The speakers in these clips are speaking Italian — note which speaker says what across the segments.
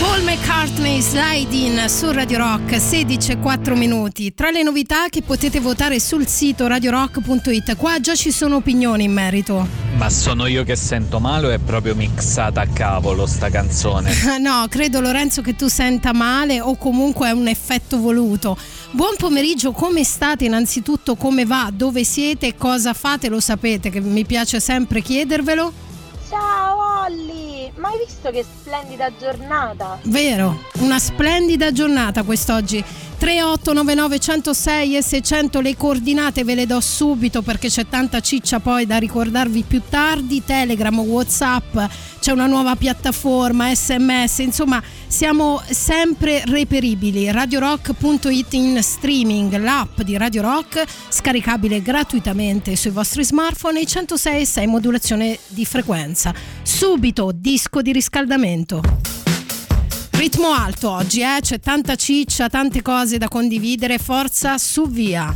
Speaker 1: Paul McCartney Slide In su Radio Rock 16 e 4 minuti. Tra le novità che potete votare sul sito radiorock.it, qua già ci sono opinioni in merito.
Speaker 2: Ma sono io che sento male o è proprio mixata a cavolo sta canzone?
Speaker 1: no, credo Lorenzo che tu senta male o comunque è un effetto voluto. Buon pomeriggio, come state? Innanzitutto come va? Dove siete? Cosa fate? Lo sapete che mi piace sempre chiedervelo.
Speaker 3: Ciao Olli, ma visto che splendida giornata?
Speaker 1: Vero, una splendida giornata quest'oggi. 3899 106 e 600 le coordinate ve le do subito perché c'è tanta ciccia poi da ricordarvi più tardi, Telegram, Whatsapp, c'è una nuova piattaforma, sms, insomma siamo sempre reperibili. RadioRock.it in streaming, l'app di Radio Rock scaricabile gratuitamente sui vostri smartphone e 106 e 6 modulazione di frequenza. Subito disco di riscaldamento. Ritmo alto oggi, eh? c'è tanta ciccia, tante cose da condividere, forza su via.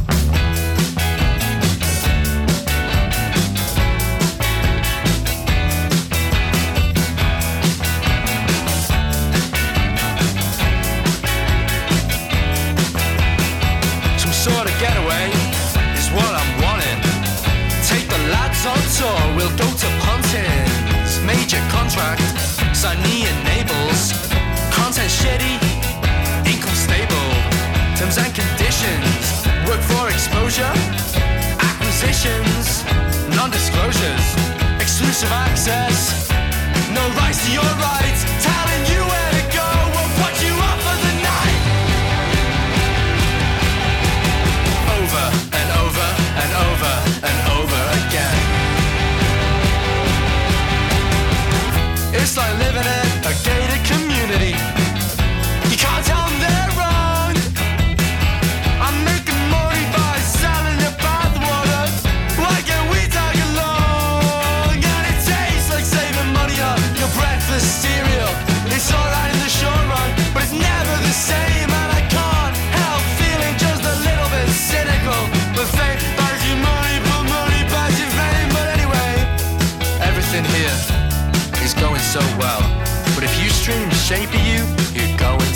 Speaker 4: We'll go to Pontins. Major contract, Terms and conditions, work for exposure. Acquisitions, non disclosures. Exclusive access, no rights to your rights.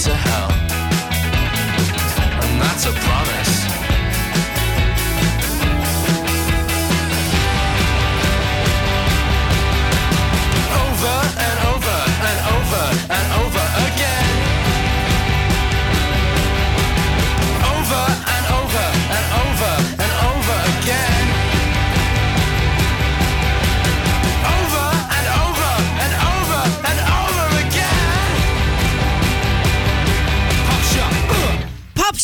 Speaker 4: To hell. And that's a promise.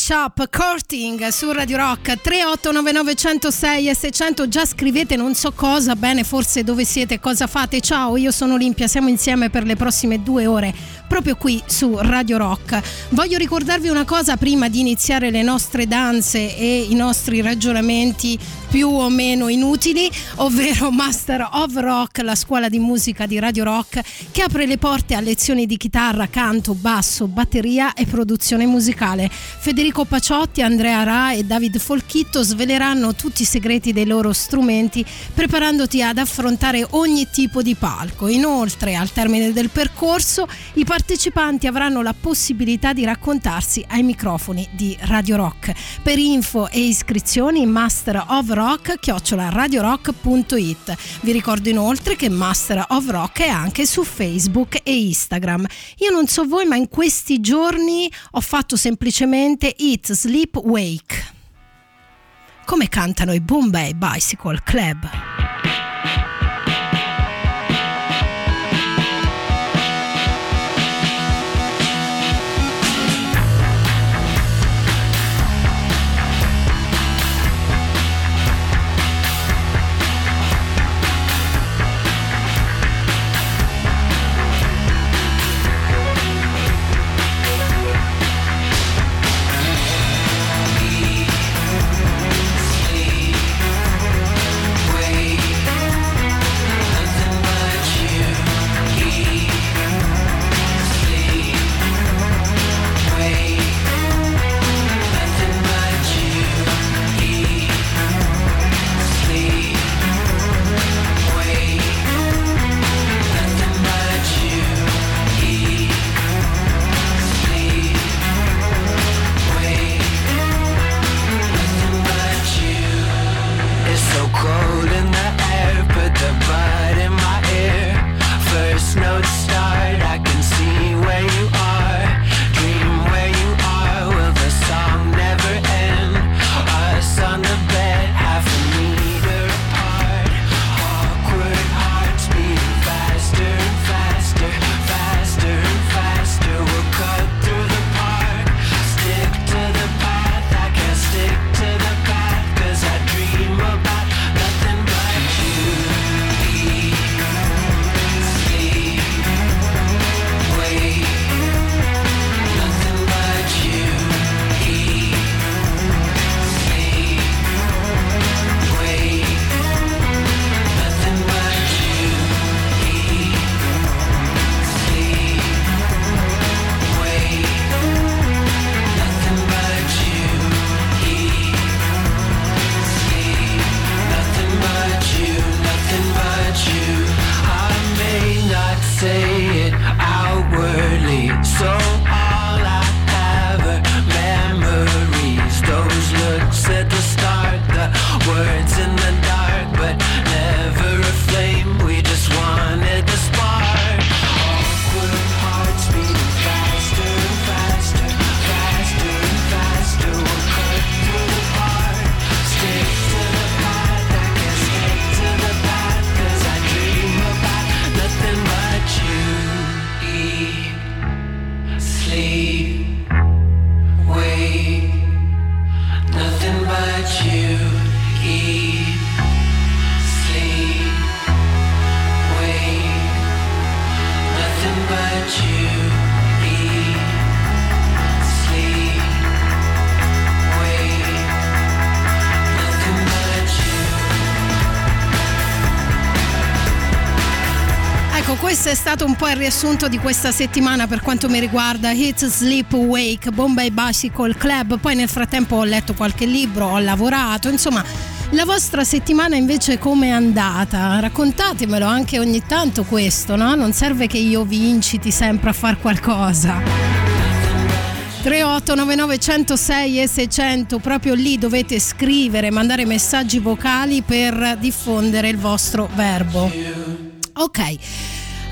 Speaker 4: Shop
Speaker 1: Courting su Radio Rock 3899 106 e 600 già scrivete non so cosa bene forse dove siete cosa fate. Ciao io sono Olimpia siamo insieme per le prossime due ore proprio qui su Radio Rock voglio ricordarvi una cosa prima di iniziare le nostre danze e i nostri ragionamenti più o meno inutili ovvero Master of Rock la scuola di musica di Radio Rock che apre le porte a lezioni di chitarra canto basso batteria e produzione musicale Federico Paciotti, Andrea Ra e David Folchitto sveleranno tutti i segreti dei loro strumenti preparandoti ad affrontare ogni tipo di palco. Inoltre, al termine del percorso, i partecipanti avranno la possibilità di raccontarsi ai microfoni di Radio Rock. Per info e iscrizioni Master of Rock chiocciola radiorock.it. Vi ricordo inoltre che Master of Rock è anche su Facebook e Instagram. Io non so voi, ma in questi giorni ho fatto semplicemente Eat, Sleep, Wake. Come cantano i Bombay Bicycle Club. Riassunto di questa settimana per quanto mi riguarda Hit Sleep Wake, Bombay Bicycle Club. Poi nel frattempo ho letto qualche libro, ho lavorato, insomma. La vostra settimana invece come è andata? Raccontatemelo anche ogni tanto questo, no? Non serve che io vi inciti sempre a fare qualcosa. 3899 106 e 600 proprio lì dovete scrivere mandare messaggi vocali per diffondere il vostro verbo ok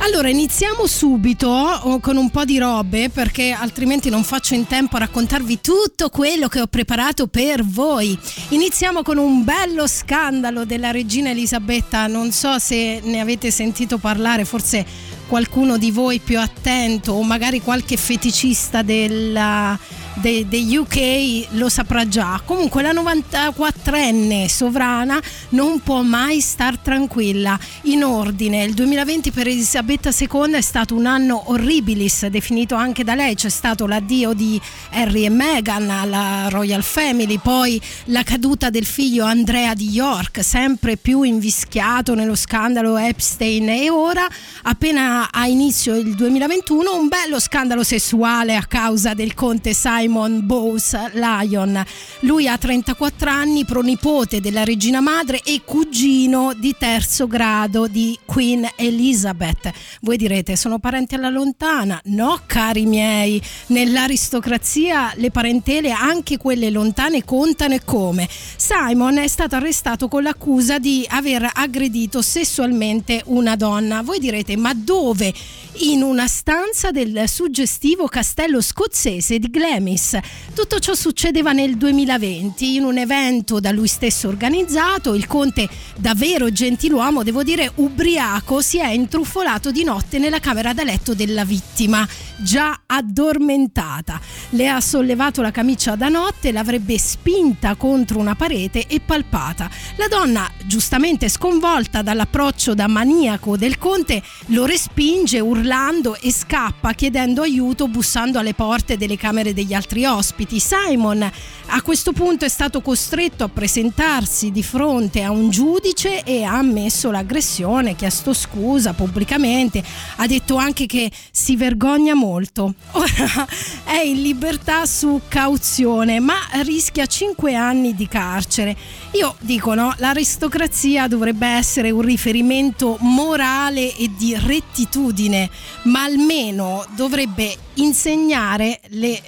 Speaker 1: allora iniziamo subito con un po' di robe perché altrimenti non faccio in tempo a raccontarvi tutto quello che ho preparato per voi. Iniziamo con un bello scandalo della regina Elisabetta, non so se ne avete sentito parlare, forse qualcuno di voi più attento o magari qualche feticista della dei de UK lo saprà già. Comunque la 94enne sovrana non può mai star tranquilla. In ordine, il 2020 per Elisabetta II è stato un anno horribilis, definito anche da lei. C'è stato l'addio di Harry e Meghan alla Royal Family, poi la caduta del figlio Andrea di York, sempre più invischiato nello scandalo Epstein e ora, appena a inizio il 2021, un bello scandalo sessuale a causa del conte Simon Simon Bowes Lyon. Lui ha 34 anni, pronipote della regina madre e cugino di terzo grado di Queen Elizabeth. Voi direte, sono parenti alla lontana? No, cari miei, nell'aristocrazia le parentele, anche quelle lontane, contano e come. Simon è stato arrestato con l'accusa di aver aggredito sessualmente una donna. Voi direte, ma dove? In una stanza del suggestivo castello scozzese di Glammy Artemis. Tutto ciò succedeva nel 2020 in un evento da lui stesso organizzato. Il conte, davvero gentiluomo, devo dire ubriaco, si è intruffolato di notte nella camera da letto della vittima, già addormentata. Le ha sollevato la camicia da notte, l'avrebbe spinta contro una parete e palpata. La donna, giustamente sconvolta dall'approccio da maniaco del conte, lo respinge urlando e scappa chiedendo aiuto bussando alle porte delle camere degli altri altri ospiti. Simon a questo punto è stato costretto a presentarsi di fronte a un giudice e ha ammesso l'aggressione, chiesto scusa pubblicamente, ha detto anche che si vergogna molto. Ora è in libertà su cauzione, ma rischia 5 anni di carcere. Io dico no, l'aristocrazia dovrebbe essere un riferimento morale e di rettitudine, ma almeno dovrebbe insegnare le,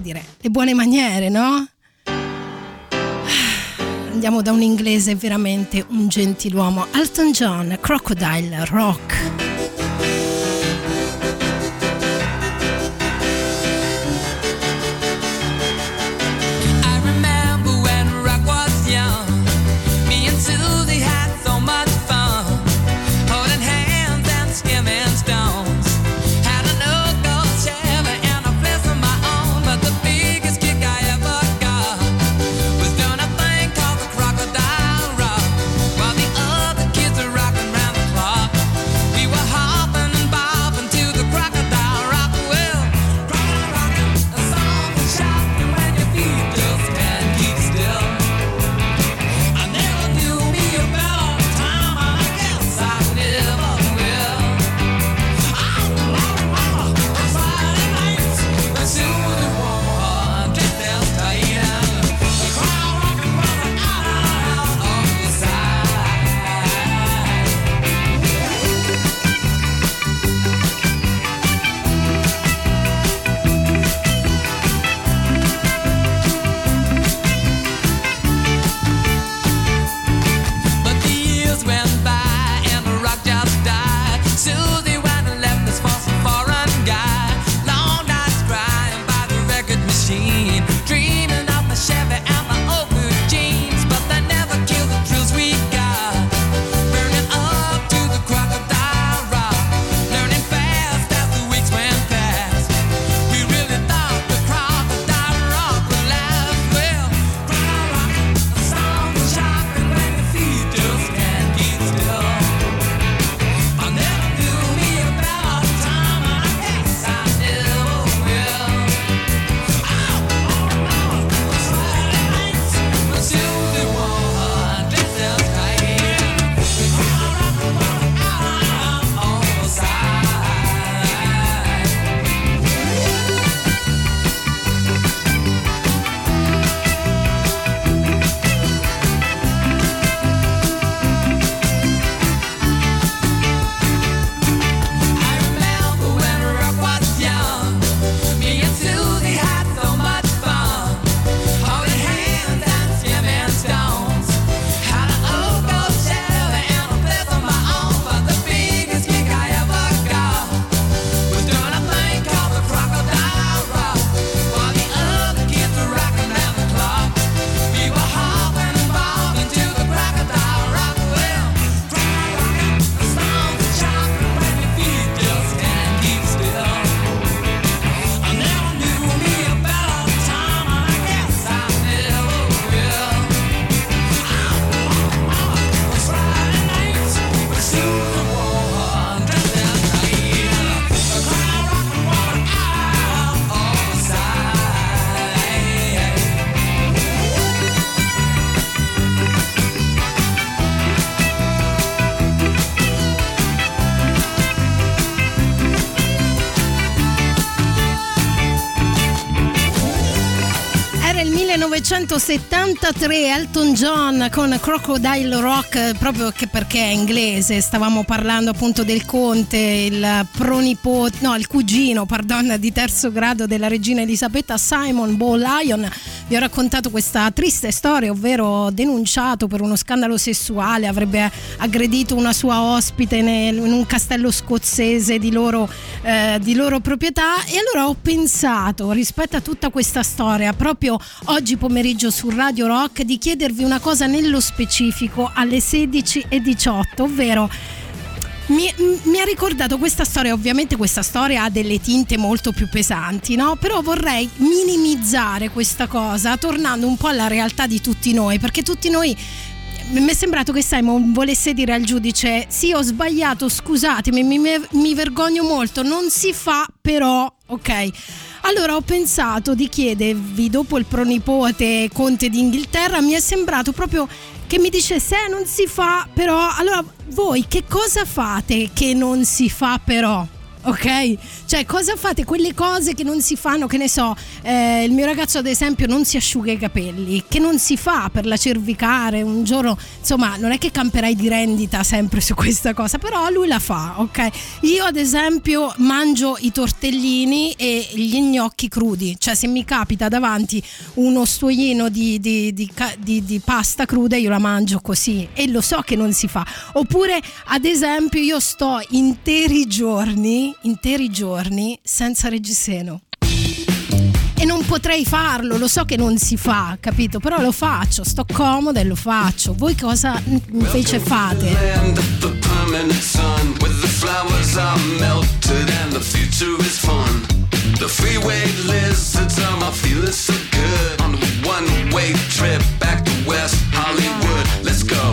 Speaker 1: dire, le buone maniere, no? Andiamo da un inglese veramente un gentiluomo, Alton John, Crocodile Rock. 1973 Elton John con Crocodile Rock proprio perché è inglese stavamo parlando appunto del conte il pronipote no il cugino pardon di terzo grado della regina Elisabetta Simon Bo Lion vi ho raccontato questa triste storia ovvero denunciato per uno scandalo sessuale avrebbe aggredito una sua ospite in un castello scozzese di loro, eh, di loro proprietà e allora ho pensato rispetto a tutta questa storia proprio oggi pomeriggio su Radio Rock di chiedervi una cosa nello specifico alle 16.18, ovvero mi, mi, ha ricordato questa storia, ovviamente questa storia ha delle tinte molto più pesanti, no? Però vorrei minimizzare questa cosa tornando un po' alla realtà di tutti noi, perché tutti noi mi è sembrato che Simon volesse dire al giudice sì ho sbagliato scusatemi mi, mi, vergogno molto non si fa però ok allora ho pensato di chiedervi, dopo il pronipote conte d'Inghilterra, mi è sembrato proprio che mi dicesse, eh, non si fa però, allora voi che cosa fate che non si fa però? Ok? Cioè, cosa fate? Quelle cose che non si fanno, che ne so, eh, il mio ragazzo ad esempio non si asciuga i capelli, che non si fa per la cervicare, un giorno, insomma, non è che camperai di rendita sempre su questa cosa, però lui la fa, ok? Io ad esempio mangio i tortellini e gli gnocchi crudi, cioè se mi capita davanti uno stuoino di, di, di, di pasta cruda io la mangio così e lo so che non si fa. Oppure ad esempio io sto interi giorni interi giorni senza reggiseno. E non potrei farlo, lo so che non si fa, capito? Però lo faccio, sto comoda e lo faccio. Voi cosa invece fate? The freeway lizards are my feeling so good on a one way trip back to West Hollywood. Let's go.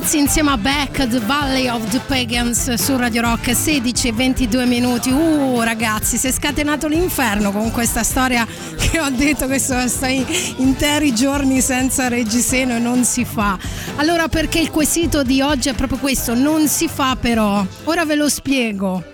Speaker 5: I
Speaker 1: Gorillaz insieme a Back, The Valley of the Pagans su Radio Rock 16 e 22 minuti. Uh ragazzi, si è scatenato l'inferno con questa storia che ho detto che sono stati interi giorni senza reggiseno e non si fa. Allora perché il quesito di oggi è proprio questo, non si fa però. Ora ve lo spiego.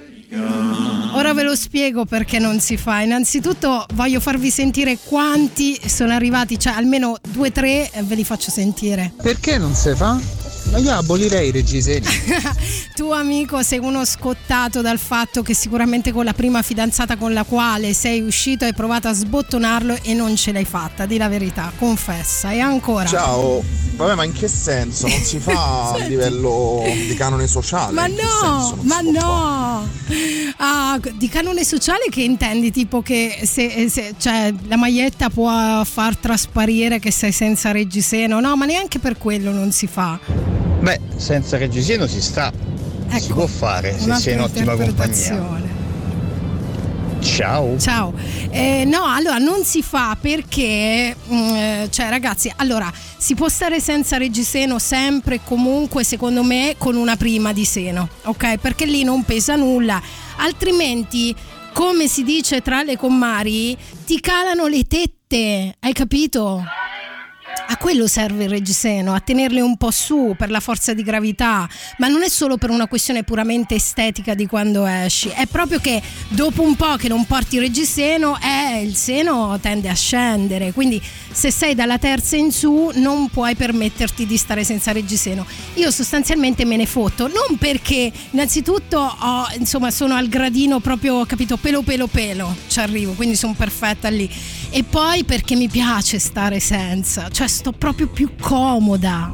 Speaker 1: Ora ve lo spiego perché non si fa. Innanzitutto voglio farvi sentire quanti sono arrivati, cioè almeno due o tre ve li faccio sentire.
Speaker 6: Perché non si fa? Ma io abolirei i reggiseni.
Speaker 1: tu amico sei uno scottato dal fatto che sicuramente con la prima fidanzata con la quale sei uscito hai provato a sbottonarlo e non ce l'hai fatta, di la verità, confessa. E ancora.
Speaker 6: Ciao. Vabbè, ma in che senso? Non si fa a livello di canone sociale?
Speaker 1: Ma no, ma no! Ah, di canone sociale che intendi? Tipo che se, se- cioè, la maglietta può far trasparire che sei senza reggiseno? No, ma neanche per quello non si fa.
Speaker 7: Beh, senza reggiseno si sta. si può fare se sei in ottima compagnia. Ciao.
Speaker 1: Ciao. Eh, no, allora non si fa perché, mm, eh, cioè ragazzi, allora si può stare senza reggiseno sempre e comunque secondo me con una prima di seno, ok? Perché lì non pesa nulla, altrimenti come si dice tra le commari ti calano le tette, hai capito? A quello serve il reggiseno, a tenerle un po' su per la forza di gravità, ma non è solo per una questione puramente estetica di quando esci, è proprio che dopo un po' che non porti il reggiseno, eh, il seno tende a scendere, quindi se sei dalla terza in su non puoi permetterti di stare senza reggiseno. Io sostanzialmente me ne fotto, non perché innanzitutto ho, insomma, sono al gradino proprio, capito, pelo pelo pelo, ci arrivo, quindi sono perfetta lì. E poi perché mi piace stare senza, cioè sto proprio più comoda.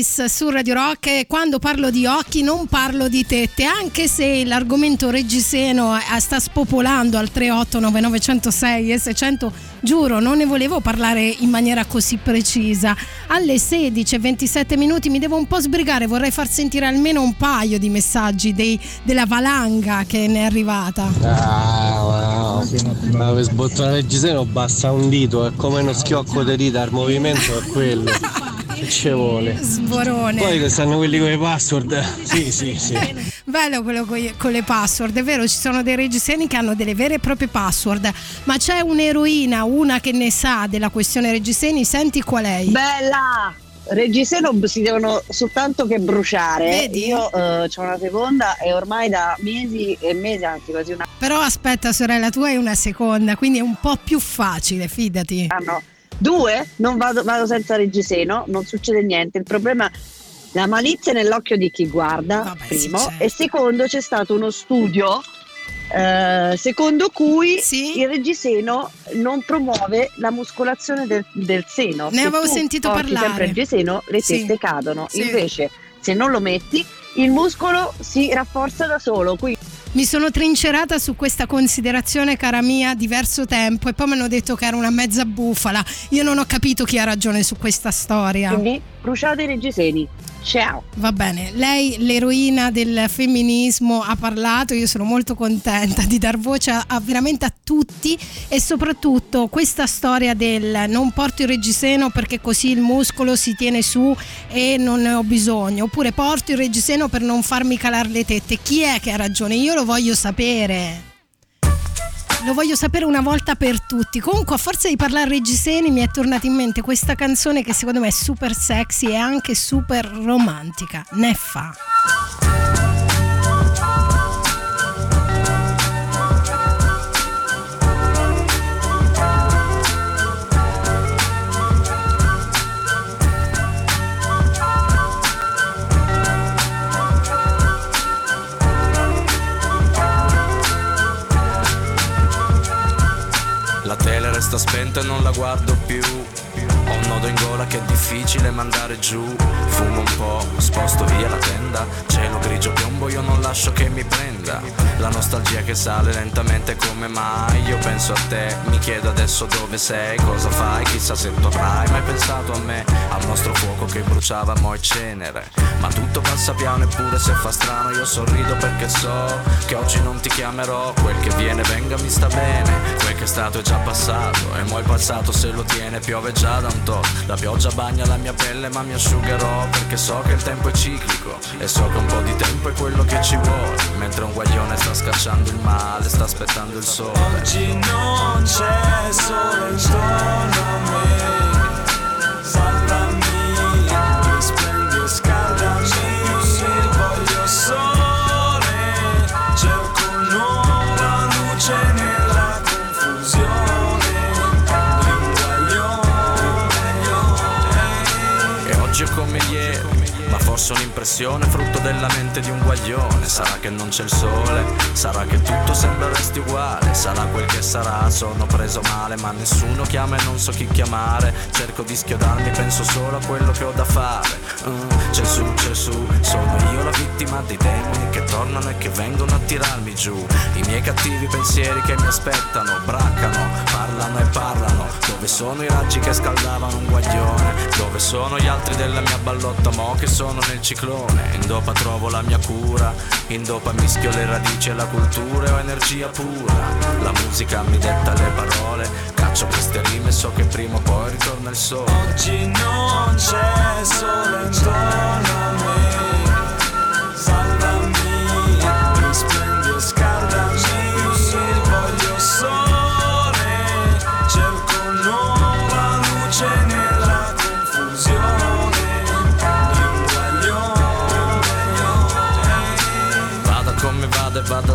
Speaker 4: Eyes
Speaker 1: su Radio Rock e quando parlo di occhi non parlo di tette, anche se l'argomento reggiseno eh, sta spopolando al 3899106 e 600, giuro non ne volevo parlare in maniera così precisa. Alle 16 e 27 minuti mi devo un po' sbrigare, vorrei far sentire almeno un paio di messaggi dei- della valanga che ne è arrivata.
Speaker 8: Ah, wow. Per sbottare il reggiseno basta un dito, è come uno schiocco di dita, il movimento è quello. Che ci vuole?
Speaker 1: Sborone.
Speaker 8: Poi che stanno quelli con i password. Sì, sì, sì.
Speaker 1: Bello quello con le password, è vero, ci sono dei reggiseni che hanno delle vere e proprie password, ma c'è un'eroina, una che ne sa della questione reggiseni, senti qual è?
Speaker 9: Bella! Reggiseno si devono soltanto che bruciare.
Speaker 1: Vedi?
Speaker 9: Io ho una seconda e ormai da mesi e mesi, anzi quasi una
Speaker 1: Però aspetta sorella, tu hai una seconda, quindi è un po' più facile, fidati.
Speaker 9: anno. Due, non vado, vado senza reggiseno, non succede niente. Il problema La malizia nell'occhio di chi guarda, primo, e secondo c'è stato uno studio eh, secondo cui il reggiseno non promuove la muscolazione del, del seno.
Speaker 1: Ne
Speaker 9: Se
Speaker 1: avevo sentito parlare.
Speaker 9: sempre il reggiseno, le
Speaker 1: Sì.
Speaker 9: cadono.
Speaker 1: Sì.
Speaker 9: Invece, se non lo metti, il muscolo si rafforza da solo. Quindi
Speaker 1: Mi sono trincerata su questa considerazione, cara mia, diverso tempo e poi mi hanno detto che era una mezza bufala. Io non ho capito chi ha ragione su questa storia.
Speaker 9: Quindi bruciate i reggiseni. Ciao.
Speaker 1: Va bene, lei, l'eroina del femminismo, ha parlato. Io sono molto contenta di dar voce a, a veramente a tutti e soprattutto questa storia del non porto il reggiseno perché così il muscolo si tiene su e non ne ho bisogno. Oppure porto il reggiseno per non farmi calare le tette. Chi è che ha ragione? Io lo voglio sapere. Lo voglio sapere una volta per tutti. Comunque, a forza di parlare reggiseni, mi è tornata in mente questa canzone che secondo me è super sexy e anche super romantica. Neffa.
Speaker 10: Resta spenta e non la guardo più. Ho un nodo in gola che è difficile mandare giù. Fumo po', sposto via la tenda. Cielo grigio piombo, io non lascio che mi prenda. La nostalgia che sale lentamente come mai. Io penso a te, mi chiedo adesso dove sei, cosa fai, chissà se tu avrai mai pensato a me. Al nostro fuoco che bruciava mo' e cenere. Ma tutto passa piano eppure se fa strano io sorrido perché so che oggi non ti chiamerò. Quel che viene venga mi sta bene. Quel che è stato è già passato. E mo' il passato se lo tiene piove già da un tot. La pioggia bagna la mia pelle ma mi asciugherò perché so che il tempo è ciclico. E so che un po' di tempo è quello che ci vuole. Mentre un guaglione sta scacciando il male, sta aspettando il sole.
Speaker 11: Oggi non c'è sole intorno a me
Speaker 10: ma forse un'impressione frutto della mente di un guaglione. Sarà che non c'è il sole, sarà che tutto sembra resti uguale, sarà quel che sarà, sono preso male, ma nessuno chiama e non so chi chiamare. Cerco di schiodarmi, penso solo a quello che ho da fare. Mm, c'è su, sono io la vittima dei demoni che tornano e che vengono a tirarmi giù. I miei cattivi pensieri che mi aspettano, braccano, parlano e parlano. Dove sono i raggi che scaldavano un guaglione? Dove sono gli altri della mia ballotta mo che sono nel ciclone? In dopa trovo la mia cura, in dopa mischio le radici e la cultura e ho energia pura. La musica mi detta le parole, caccio queste rime so che prima o poi ritorna il sole.
Speaker 11: Oggi non c'è sole intorno a me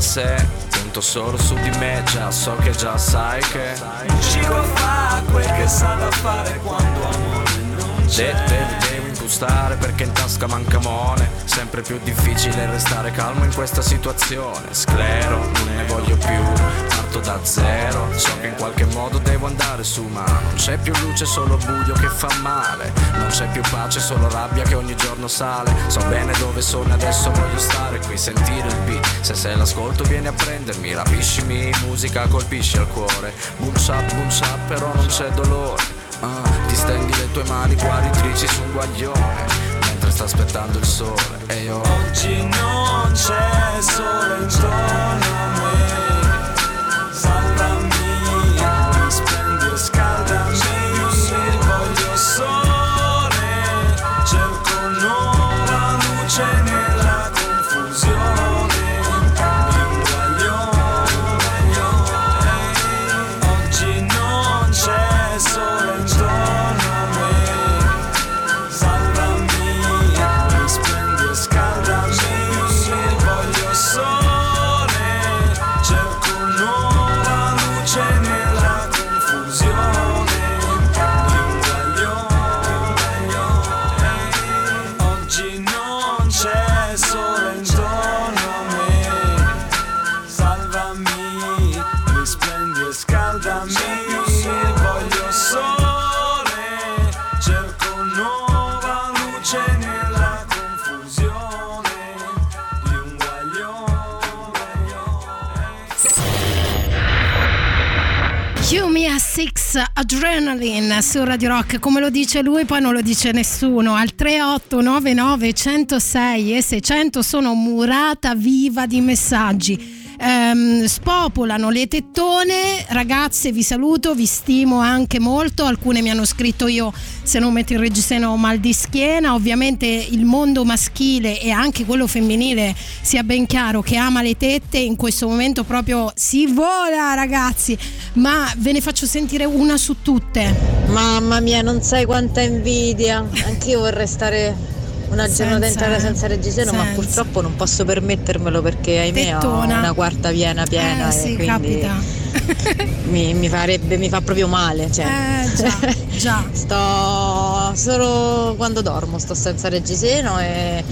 Speaker 10: sé, punto solo su di me, già so che già sai che
Speaker 11: Il cibo fa quel che sa da fare quando amore non c'è.
Speaker 10: De- devi, devo impostare perché in tasca manca mone Sempre più difficile restare calmo in questa situazione. Sclero, non ne voglio più, parto da zero. So che in qualche modo devo andare su ma non c'è più luce, solo buio che fa male. Non c'è più pace, solo rabbia che ogni giorno sale. So bene dove sono adesso voglio stare qui, sentire il beat. Se sei l'ascolto vieni a prendermi, rapiscimi, musica colpisci al cuore. Boom shap, boom shap, però non c'è dolore. Ah, ti stendi le tue mani guaritrici su un guaglione Mentre sta aspettando il sole. E io
Speaker 11: Oggi non c'è sole intorno a me
Speaker 1: Adrenaline su Radio Rock, come lo dice lui poi non lo dice nessuno, al 3899 106 e 600 sono murata viva di messaggi ehm, spopolano le tettone. Ragazze, vi saluto, vi stimo anche molto. Alcune mi hanno scritto io se non metto il reggiseno ho mal di schiena. Ovviamente il mondo maschile e anche quello femminile sia ben chiaro che ama le tette. In questo momento proprio si vola, ragazzi. Ma ve ne faccio sentire una su tutte.
Speaker 12: Mamma mia, non sai quanta invidia. Anch'io vorrei stare una giornata intera senza reggiseno, senza. ma purtroppo non posso permettermelo perché ahimè Tettona. ho una quarta piena piena
Speaker 1: eh, sì,
Speaker 12: quindi mi, mi, farebbe, mi fa proprio male. Cioè.
Speaker 1: Eh, già, già.
Speaker 12: sto solo quando dormo, sto senza reggiseno e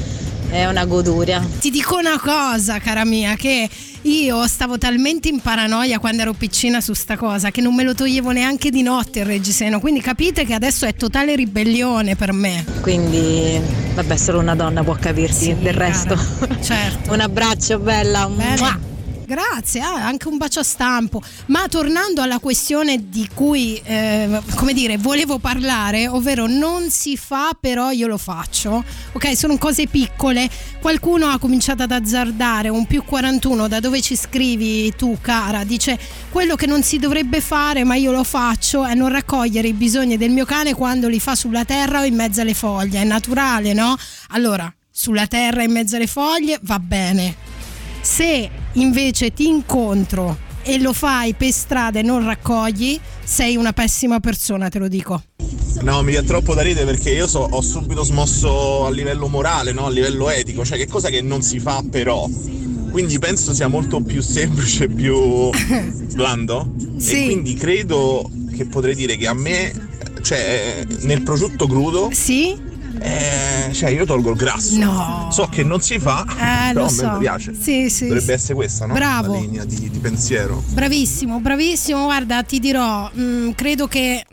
Speaker 12: è una goduria.
Speaker 1: Ti dico una cosa, cara mia, che io stavo talmente in paranoia quando ero piccina su sta cosa che non me lo toglievo neanche di notte il reggiseno, quindi capite che adesso è totale ribellione per me.
Speaker 12: Quindi, vabbè, solo una donna può capirti sì, del cara. resto.
Speaker 1: Certo.
Speaker 12: Un abbraccio bella.
Speaker 1: Bella. Grazie, ah, anche un bacio a stampo. Ma tornando alla questione di cui, eh, come dire, volevo parlare, ovvero non si fa, però io lo faccio. Ok, sono cose piccole. Qualcuno ha cominciato ad azzardare un più 41 da dove ci scrivi tu, cara. Dice quello che non si dovrebbe fare, ma io lo faccio, è non raccogliere i bisogni del mio cane quando li fa sulla terra o in mezzo alle foglie. È naturale, no? Allora, sulla terra in mezzo alle foglie va bene se invece ti incontro e lo fai per strada e non raccogli, sei una pessima persona, te lo dico.
Speaker 6: No, mi viene troppo da ridere perché io so, ho subito smosso a livello morale, no? a livello etico, cioè che cosa che non si fa però. Quindi penso sia molto più semplice, più blando.
Speaker 1: Sì.
Speaker 6: E quindi credo che potrei dire che a me, cioè nel prosciutto crudo,
Speaker 1: sì?
Speaker 6: Eh, cioè io tolgo il grasso.
Speaker 1: No.
Speaker 6: So che non si fa,
Speaker 1: eh,
Speaker 6: però
Speaker 1: so.
Speaker 6: a me piace.
Speaker 1: Sì, sì,
Speaker 6: Dovrebbe
Speaker 1: sì.
Speaker 6: essere questa, no?
Speaker 1: Bravo.
Speaker 6: La linea di, di pensiero.
Speaker 1: Bravissimo, bravissimo. Guarda, ti dirò, mh, mm, credo che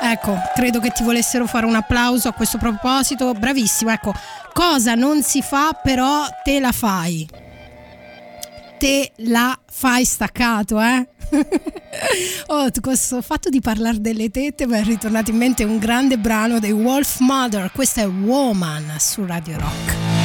Speaker 1: Ecco, credo che ti volessero fare un applauso a questo proposito. Bravissimo, ecco, cosa non si fa però te la fai. Te la fai staccato, eh? oh, questo fatto di parlare delle tette mi è ritornato in mente un grande brano dei Wolf Mother. Questa è Woman su Radio Rock.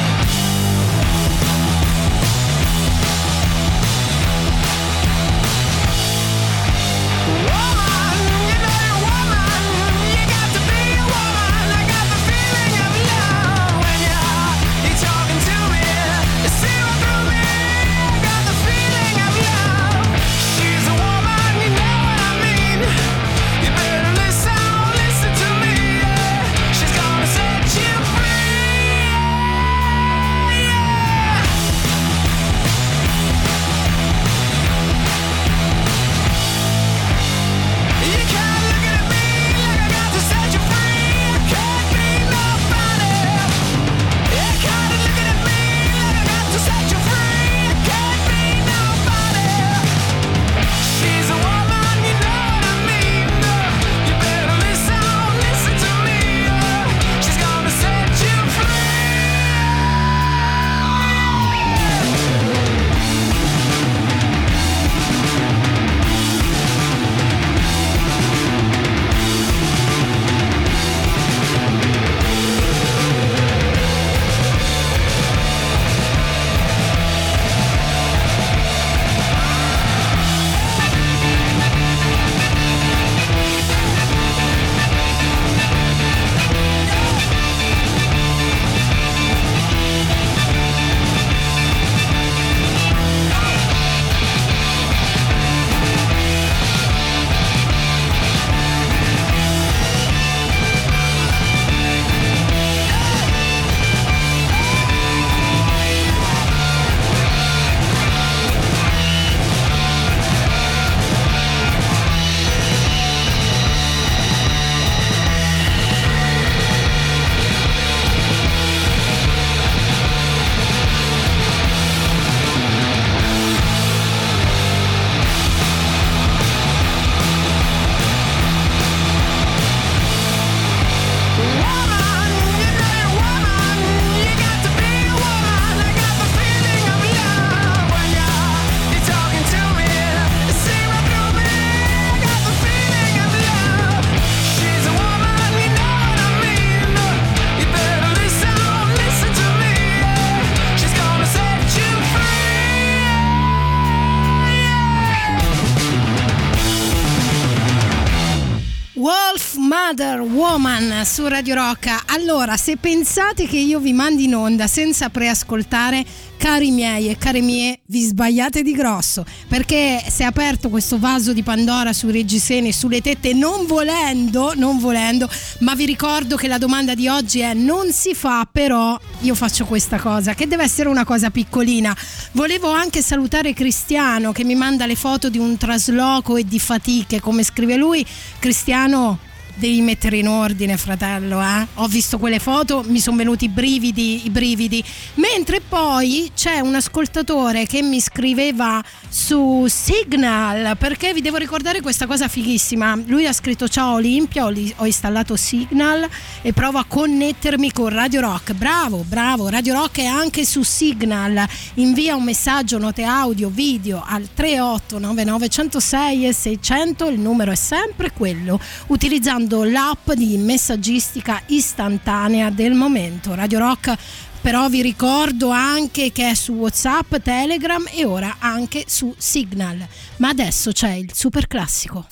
Speaker 1: Radio Rock. Allora, se pensate che io vi mandi in onda senza preascoltare, cari miei e care mie, vi sbagliate di grosso, perché si è aperto questo vaso di Pandora sui reggiseni e sulle tette non volendo, non volendo, ma vi ricordo che la domanda di oggi è non si fa, però io faccio questa cosa, che deve essere una cosa piccolina. Volevo anche salutare Cristiano che mi manda le foto di un trasloco e di fatiche, come scrive lui. Cristiano devi mettere in ordine, fratello. Eh? Ho visto quelle foto, mi sono venuti i brividi, i brividi. Mentre poi c'è un ascoltatore che mi scriveva su Signal, perché vi devo ricordare questa cosa fighissima. Lui ha scritto Ciao Olimpia, ho, installato Signal e provo a connettermi con Radio Rock. Bravo, bravo, Radio Rock è anche su Signal. Invia un messaggio, note audio, video al 3899 106 e 600, il numero è sempre quello, utilizzando usando l'app di messaggistica istantanea del momento. Radio Rock però vi ricordo anche che è su WhatsApp, Telegram e ora anche su Signal. Ma adesso c'è il super classico.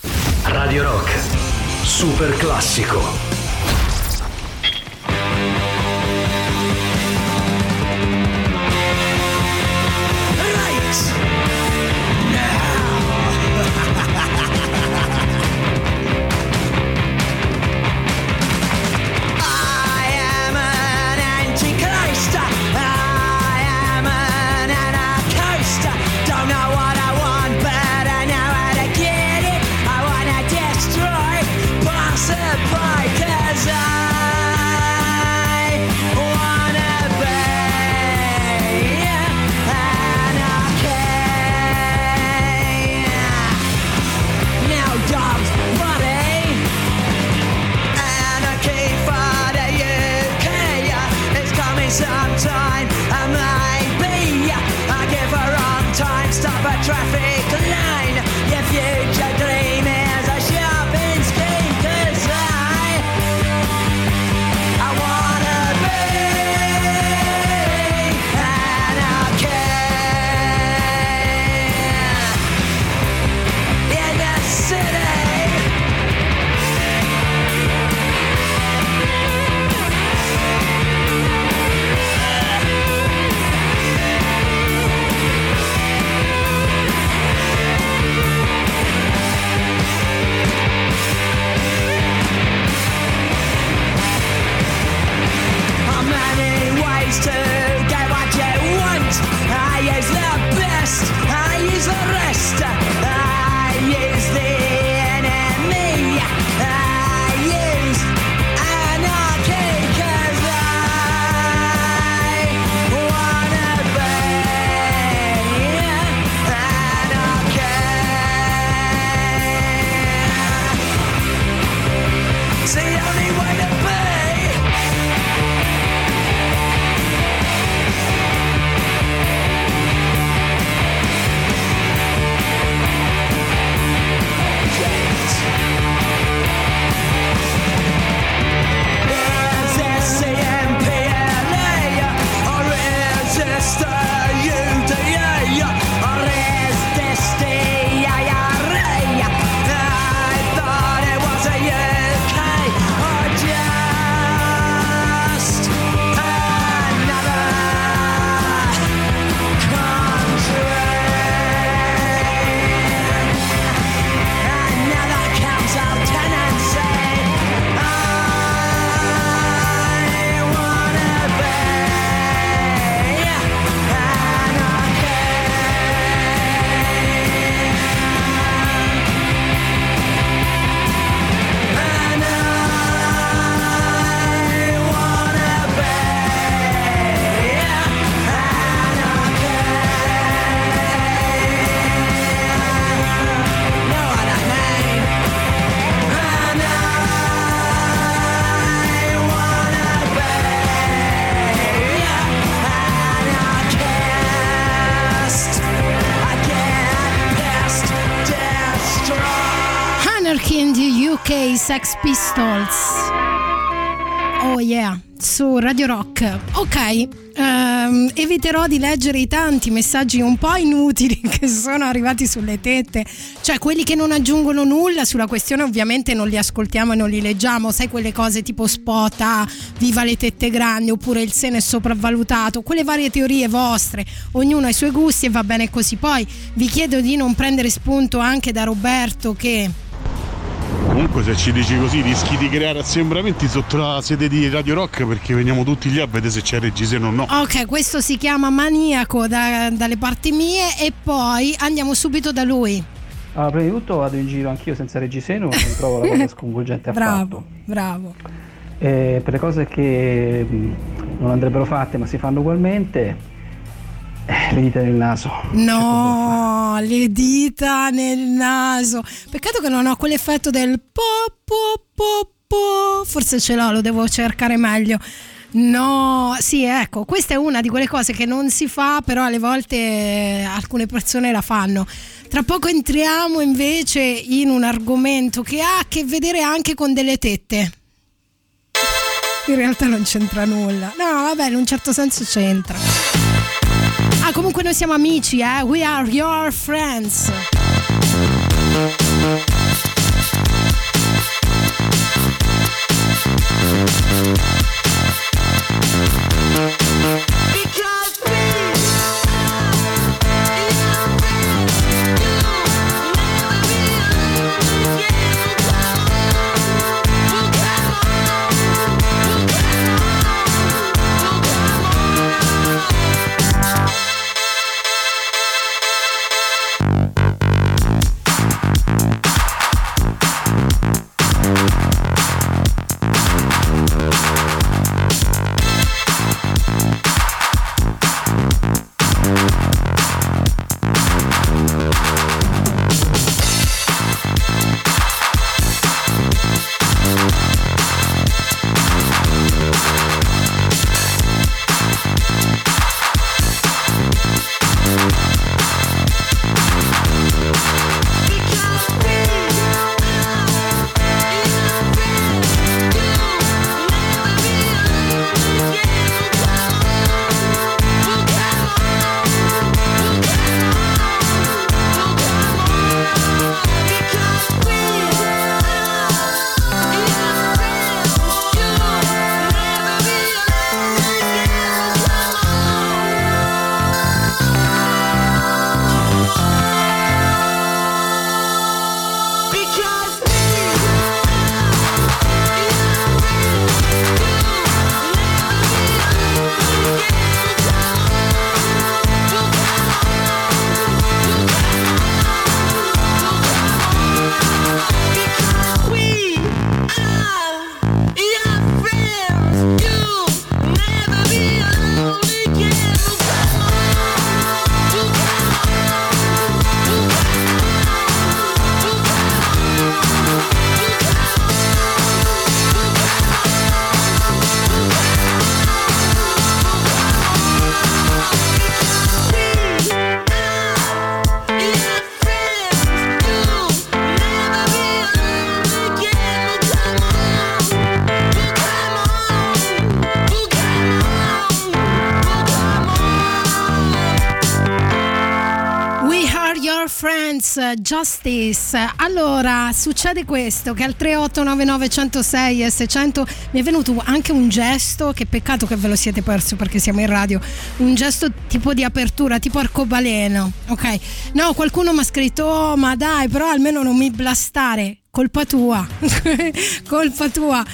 Speaker 13: Radio Rock, super classico.
Speaker 1: Sex Pistols. Oh yeah, su Radio Rock. Ok, ehm, eviterò di leggere i tanti messaggi un po' inutili che sono arrivati sulle tette, cioè quelli che non aggiungono nulla sulla questione ovviamente non li ascoltiamo e non li leggiamo, sai quelle cose tipo spot, ah, viva le tette grandi oppure il seno è sopravvalutato, quelle varie teorie vostre, ognuno ha i suoi gusti e va bene così. Poi vi chiedo di non prendere spunto anche da Roberto che
Speaker 14: Comunque se ci dici così rischi di creare assembramenti sotto la sede di Radio Rock perché veniamo tutti lì a vedere se c'è Regiseno o no.
Speaker 1: Ok, questo si chiama maniaco da, dalle parti mie e poi andiamo subito da lui.
Speaker 15: Allora, prima di tutto vado in giro anch'io senza Regiseno, non trovo la cosa sconvolgente
Speaker 1: affatto. Bravo, bravo.
Speaker 15: Eh, per le cose che non andrebbero fatte ma si fanno ugualmente, eh, le dita nel naso.
Speaker 1: No, le dita nel naso. Peccato che non ho quell'effetto del po po po po. Forse ce l'ho, lo devo cercare meglio. No, sì, ecco, questa è una di quelle cose che non si fa, però alle volte eh, alcune persone la fanno. Tra poco entriamo invece in un argomento che ha a che vedere anche con delle tette. In realtà non c'entra nulla. No, vabbè, in un certo senso c'entra. Comunque noi siamo amici, eh? We are your friends. Justice. Allora, succede questo che al 3899 106 e 600 mi è venuto anche un gesto, che peccato che ve lo siete perso perché siamo in radio, un gesto tipo di apertura, tipo arcobaleno, ok? No, qualcuno mi ha scritto, oh, ma dai, però almeno non mi blastare, colpa tua, colpa tua.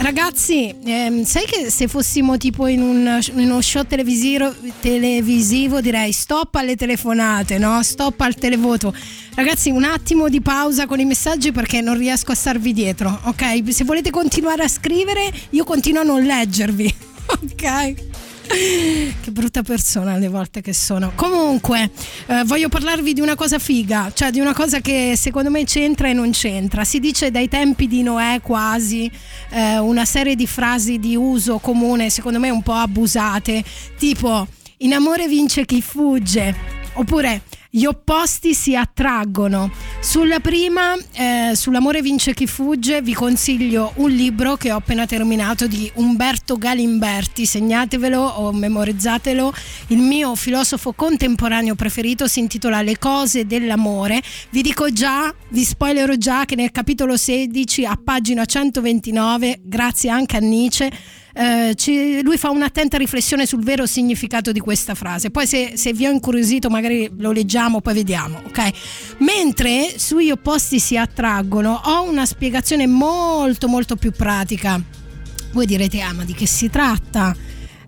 Speaker 1: Ragazzi, ehm, sai che se fossimo tipo in, un, in uno show televisivo, televisivo, direi stop alle telefonate, no? Stop al televoto. Ragazzi, un attimo di pausa con i messaggi perché non riesco a starvi dietro, ok? Se volete continuare a scrivere, io continuo a non leggervi, ok? che brutta persona alle volte che sono. Comunque, eh, voglio parlarvi di una cosa figa, cioè di una cosa che secondo me c'entra e non c'entra. Si dice dai tempi di Noè quasi eh, una serie di frasi di uso comune, secondo me un po' abusate, tipo in amore vince chi fugge, oppure gli opposti si attraggono. Sulla prima, eh, Sull'amore vince chi fugge, vi consiglio un libro che ho appena terminato di Umberto Galimberti, segnatevelo o memorizzatelo, il mio filosofo contemporaneo preferito si intitola Le cose dell'amore. Vi dico già, vi spoilerò già che nel capitolo 16 a pagina 129, grazie anche a Nietzsche, eh, ci, lui fa un'attenta riflessione sul vero significato di questa frase. Poi se, se, vi ho incuriosito magari lo leggiamo, poi vediamo, ok? Mentre sugli opposti si attraggono, ho una spiegazione molto molto più pratica. Voi direte, ah ma di che si tratta?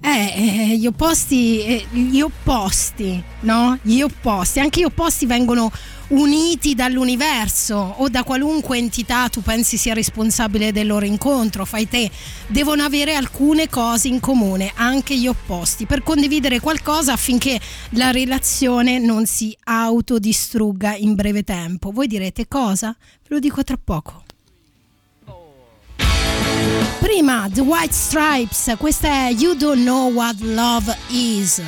Speaker 1: Eh, eh, gli opposti, eh, gli opposti, no? Gli opposti, anche gli opposti vengono uniti dall'universo o da qualunque entità tu pensi sia responsabile del loro incontro, fai te, devono avere alcune cose in comune, anche gli opposti, per condividere qualcosa affinché la relazione non si autodistrugga in breve tempo. Voi direte cosa? Ve lo dico tra poco. Prima The White Stripes, questa è You Don't Know What Love Is.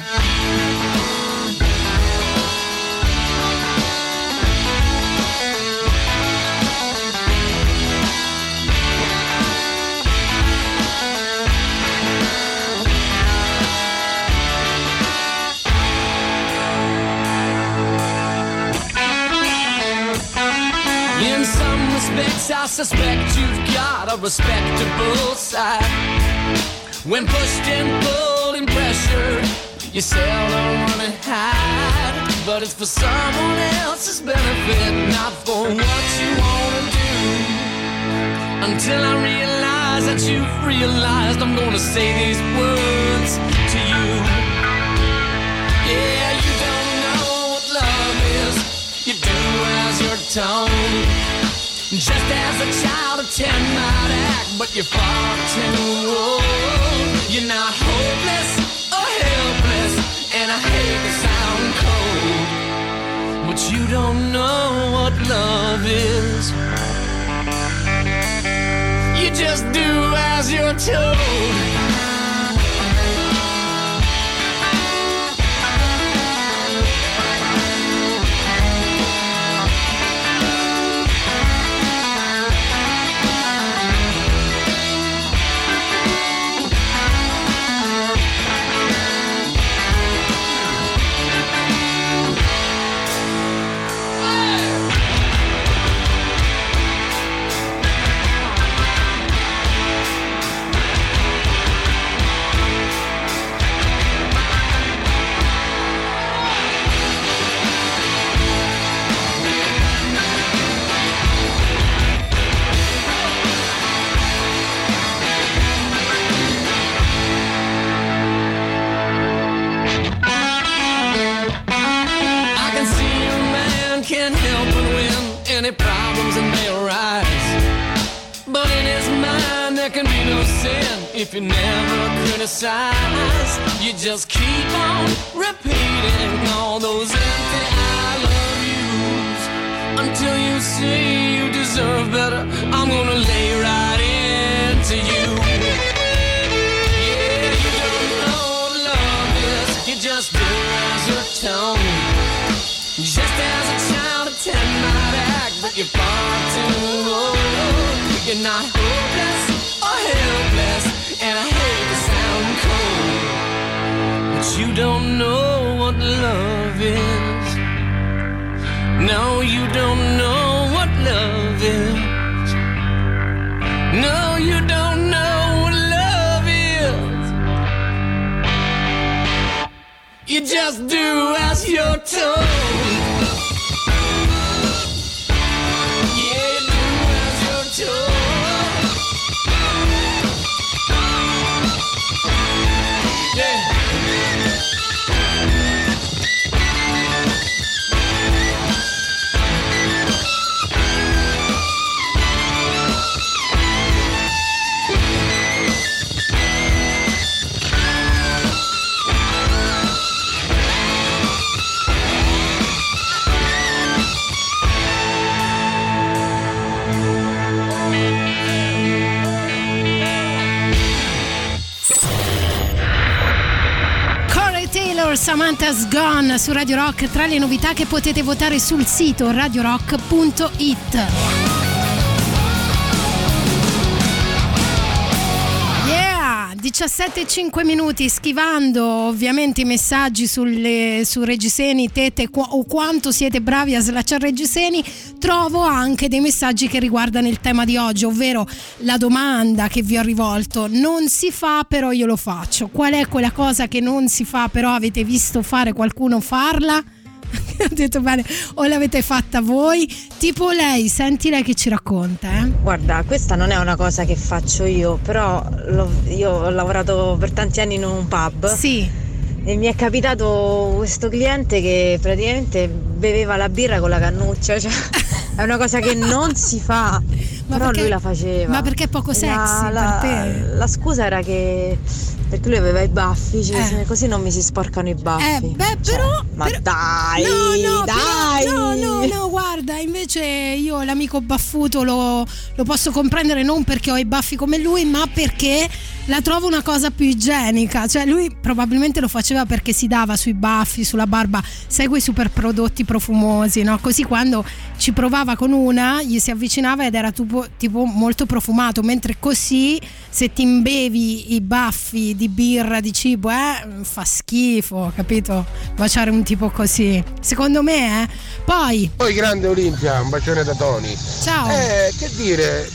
Speaker 13: Respects, I suspect you've got a respectable side. When pushed and pulled and pressured, you seldom wanna hide. But it's for someone else's benefit, not for what you wanna do. Until I realize that you've realized I'm gonna say these words to you. Yeah, you don't know what love is. You do as you're told. Just as a child of ten might act, but you're far too old. You're not hopeless or helpless, and I hate to sound cold, but you don't know what love is. You just do as you're told. Any problems and may arise. But in his mind, there can be no sin if you never criticize. You just keep on repeating all those empty I love yous until you see you deserve better. I'm gonna lay right into you. Yeah, you don't know what love is. You just do as you're told. Just as a child but you're far too old. You're not hopeless or helpless, and I hate to sound cold, but you don't know what love is. No, you don't know what love is. No, you don't know what love is. You just do as you're told.
Speaker 1: Samantha's Gone su Radio Rock tra le novità che potete votare sul sito radiorock.it. 17,5 minuti schivando ovviamente i messaggi sulle, su Reggiseni, Tete qu- o quanto siete bravi a slacciare Reggiseni, trovo anche dei messaggi che riguardano il tema di oggi, ovvero la domanda che vi ho rivolto. Non si fa, però io lo faccio. Qual è quella cosa che non si fa, però avete visto fare qualcuno farla? ho detto bene, o l'avete fatta voi? Tipo lei, senti lei che ci racconta, eh?
Speaker 12: Guarda, questa non è una cosa che faccio io, però io ho lavorato per tanti anni in un pub.
Speaker 1: Sì.
Speaker 12: E mi è capitato questo cliente che praticamente beveva la birra con la cannuccia, cioè è una cosa che non si fa,
Speaker 1: Ma
Speaker 12: però
Speaker 1: perché-
Speaker 12: lui la faceva.
Speaker 1: ma perché è poco sexy
Speaker 12: La, la- la scusa era che perché lui aveva i baffi, cioè, se- così non mi si sporcano i baffi.
Speaker 1: Eh, beh, però.
Speaker 12: ma dai,
Speaker 1: no, no,
Speaker 12: dai!
Speaker 1: però- no, no, no, guarda, invece io l'amico baffuto lo, lo posso comprendere non perché ho i baffi come lui, ma perché la trovo una cosa più igienica. Cioè, lui probabilmente lo faceva perché si dava sui baffi, sulla barba, sai quei super prodotti profumosi, no? Così quando ci provava con una, gli si avvicinava ed era tipo, tipo molto profumato, mentre così se ti imbevi i baffi di birra, di cibo, eh, fa schifo, capito? Baciare un tipo così. Secondo me, eh. Poi,
Speaker 16: Poi grande Olimpia, un bacione da Tony.
Speaker 1: Ciao.
Speaker 16: Eh, che dire,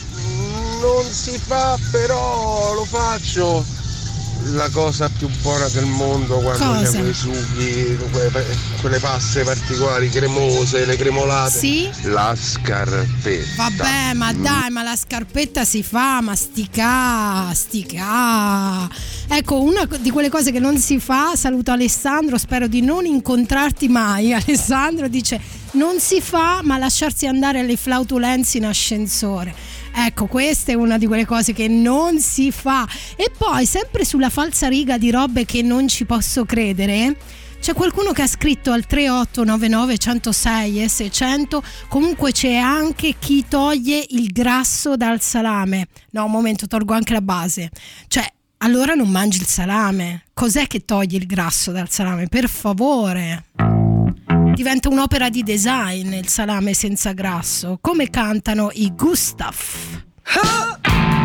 Speaker 16: non si fa, però lo faccio. La cosa più buona del mondo quando
Speaker 1: Cosa?
Speaker 16: c'è quei sughi, quelle, quelle paste particolari, cremose, le cremolate.
Speaker 1: Sì?
Speaker 16: La scarpetta.
Speaker 1: vabbè, ma dai, ma la scarpetta si fa, ma stica, stica. Ecco, una di quelle cose che non si fa, saluto Alessandro, spero di non incontrarti mai. Alessandro dice, non si fa, ma lasciarsi andare alle flautulenze in ascensore. Ecco, questa è una di quelle cose che non si fa. E poi, sempre sulla falsa riga di robe che non ci posso credere, c'è qualcuno che ha scritto al 3899 106 e 600. Comunque c'è anche chi toglie il grasso dal salame. No, un momento, tolgo anche la base. Cioè, allora non mangi il salame. Cos'è che toglie il grasso dal salame? Per favore. Diventa un'opera di design il salame senza grasso. Come cantano i Gustav.
Speaker 13: I'm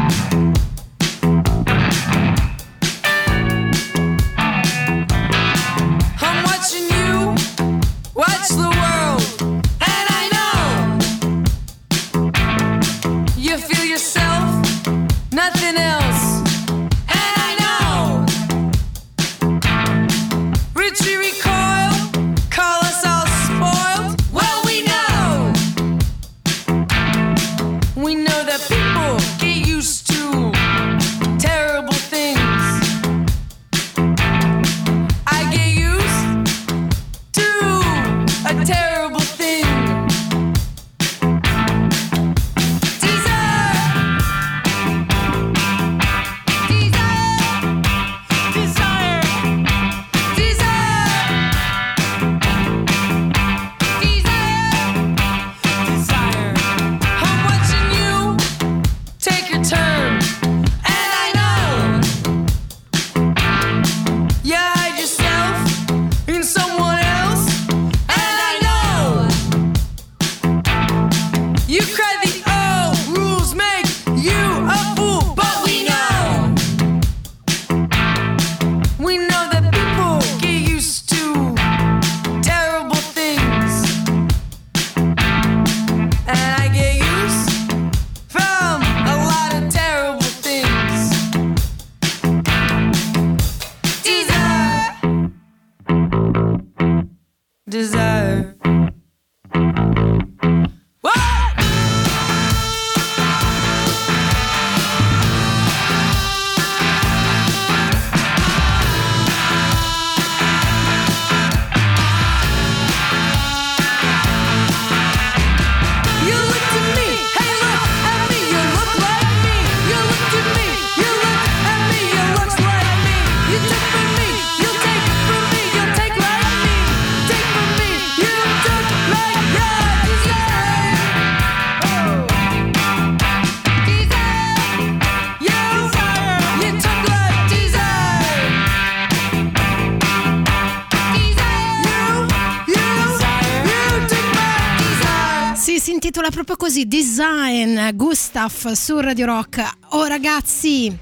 Speaker 1: design, Gustav su Radio Rock. Oh ragazzi,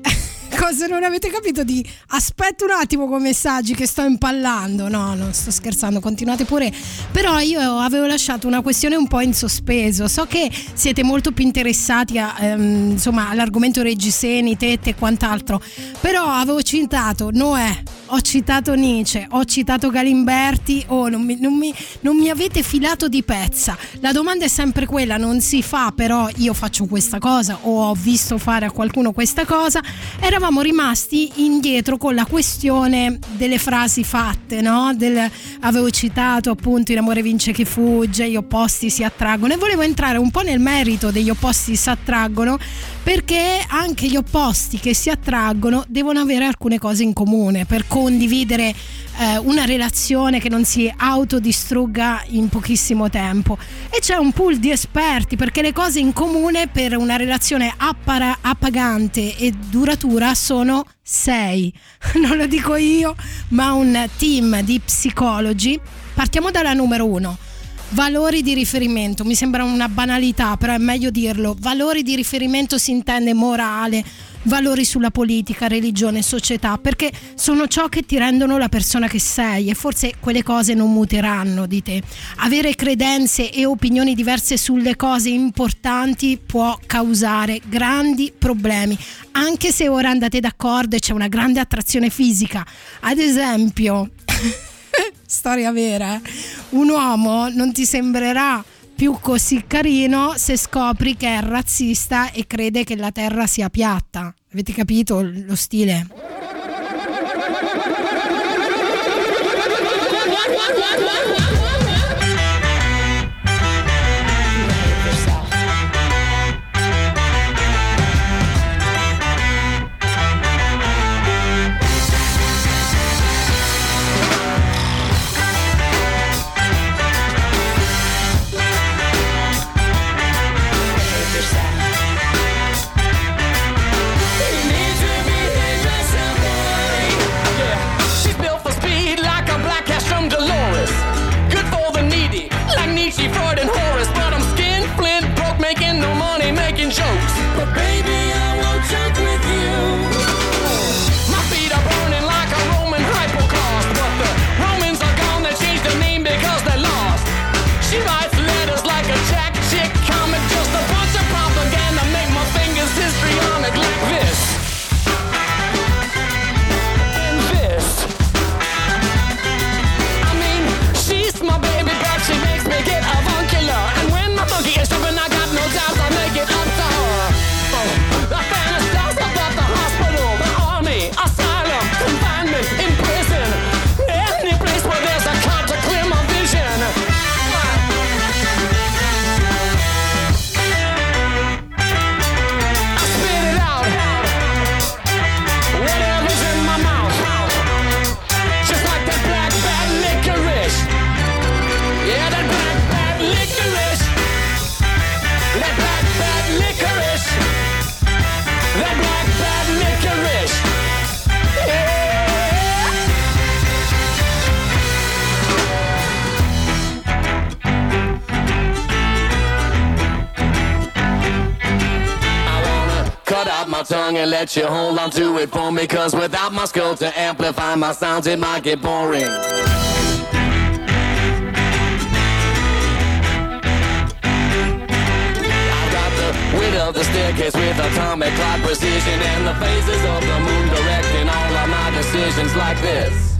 Speaker 1: cosa non avete capito di aspetta un attimo con messaggi che sto impallando. No non sto scherzando continuate pure. Però io avevo lasciato una questione un po' in sospeso. So che siete molto più interessati a, ehm, insomma all'argomento reggiseni tette e quant'altro. Però avevo citato Noè ho citato Nietzsche, ho citato Galimberti, oh, non mi, non, mi, non mi, avete filato di pezza. La domanda è sempre quella, non si fa, però io faccio questa cosa o ho visto fare a qualcuno questa cosa. Eravamo rimasti indietro con la questione delle frasi fatte, no? Del, avevo citato appunto in amore vince chi fugge, gli opposti si attraggono e volevo entrare un po' nel merito degli opposti si attraggono perché anche gli opposti che si attraggono devono avere alcune cose in comune per condividere eh, una relazione che non si autodistrugga in pochissimo tempo. E c'è un pool di esperti perché le cose in comune per una relazione appara- appagante e duratura sono sei. Non lo dico io ma un team di psicologi. Partiamo dalla numero uno. Valori di riferimento, mi sembra una banalità, però è meglio dirlo. Valori di riferimento si intende morale, valori sulla politica, religione, società, perché sono ciò che ti rendono la persona che sei e forse quelle cose non muteranno di te. Avere credenze e opinioni diverse sulle cose importanti può causare grandi problemi, anche se ora andate d'accordo e c'è una grande attrazione fisica. Ad esempio, storia vera, un uomo non ti sembrerà più così carino se scopri che è razzista e crede che la terra sia piatta. Avete capito lo stile?
Speaker 13: tongue and let you hold on to it for me. Cause without my skull to amplify my sounds, it might get boring. Of the staircase with atomic clock precision and the phases of the moon directing all of my decisions like this.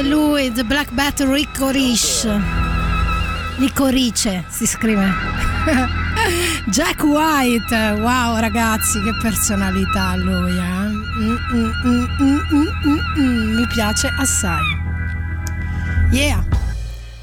Speaker 1: Lui, The Black Bat Licorice. Licorice si scrive. Jack White, wow ragazzi, che personalità lui, eh? Mm, mm, mm, Mi piace assai. Yeah.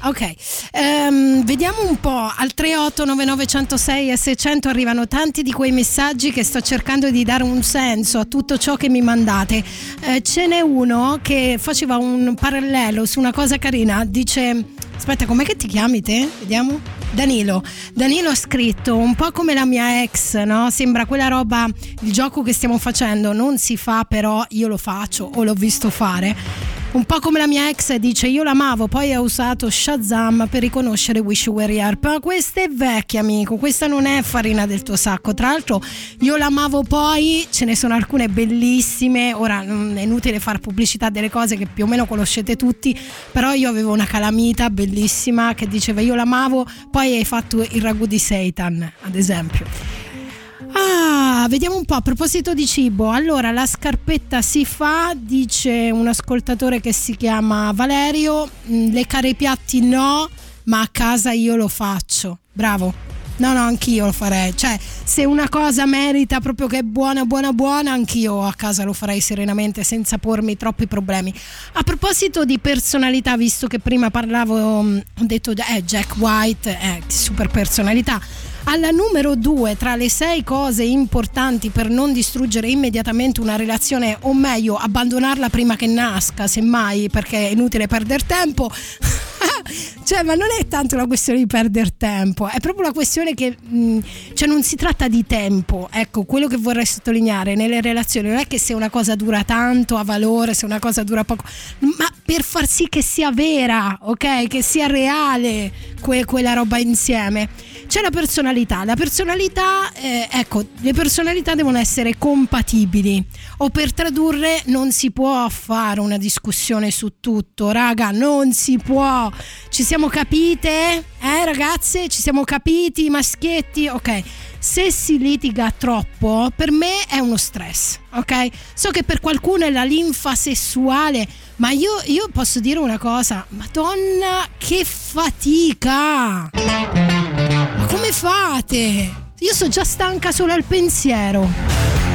Speaker 1: Ok, um, vediamo un po'. Al 38991006 e 600 arrivano tanti di quei messaggi che sto cercando di dare un senso a tutto ciò che mi mandate. Uh, ce n'è uno che faceva un parallelo su una cosa carina. Dice: Aspetta, com'è che ti chiami te? Vediamo. Danilo. Danilo ha scritto un po' come la mia ex, no? Sembra quella roba, il gioco che stiamo facendo non si fa, però io lo faccio o l'ho visto fare. Un po' come la mia ex dice io l'amavo, poi ha usato Shazam per riconoscere Wish You Were Here. Ma questa è vecchia amico, questa non è farina del tuo sacco. Tra l'altro io l'amavo poi, ce ne sono alcune bellissime, ora è inutile fare pubblicità delle cose che più o meno conoscete tutti, però io avevo una calamita bellissima che diceva io l'amavo, poi hai fatto il ragù di Satan, ad esempio. Ah, vediamo un po' a proposito di cibo. Allora, la scarpetta si fa, dice un ascoltatore che si chiama Valerio. Mm, le care piatti no, ma a casa io lo faccio. Bravo. No, no, anch'io lo farei. Cioè, se una cosa merita proprio che è buona, buona, buona, anch'io a casa lo farei serenamente senza pormi troppi problemi. A proposito di personalità, visto che prima parlavo, mm, ho detto, eh, Jack White, eh, super personalità alla numero due, tra le sei cose importanti per non distruggere immediatamente una relazione, o meglio, abbandonarla prima che nasca, semmai, perché è inutile perdere tempo. cioè, ma non è tanto una questione di perdere tempo, è proprio una questione che mh, cioè non si tratta di tempo. Ecco, quello che vorrei sottolineare nelle relazioni non è che se una cosa dura tanto ha valore, se una cosa dura poco, ma per far sì che sia vera, ok? Che sia reale que- quella roba insieme. C'è la personalità, la personalità, eh, ecco, le personalità devono essere compatibili o per tradurre non si può fare una discussione su tutto, raga, non si può. Ci siamo capite? Eh ragazze, ci siamo capiti, maschietti? Ok. Se si litiga troppo, per me è uno stress, ok? So che per qualcuno è la linfa sessuale, ma io, io posso dire una cosa, madonna, che fatica! Ma come fate? Io sono già stanca solo al pensiero.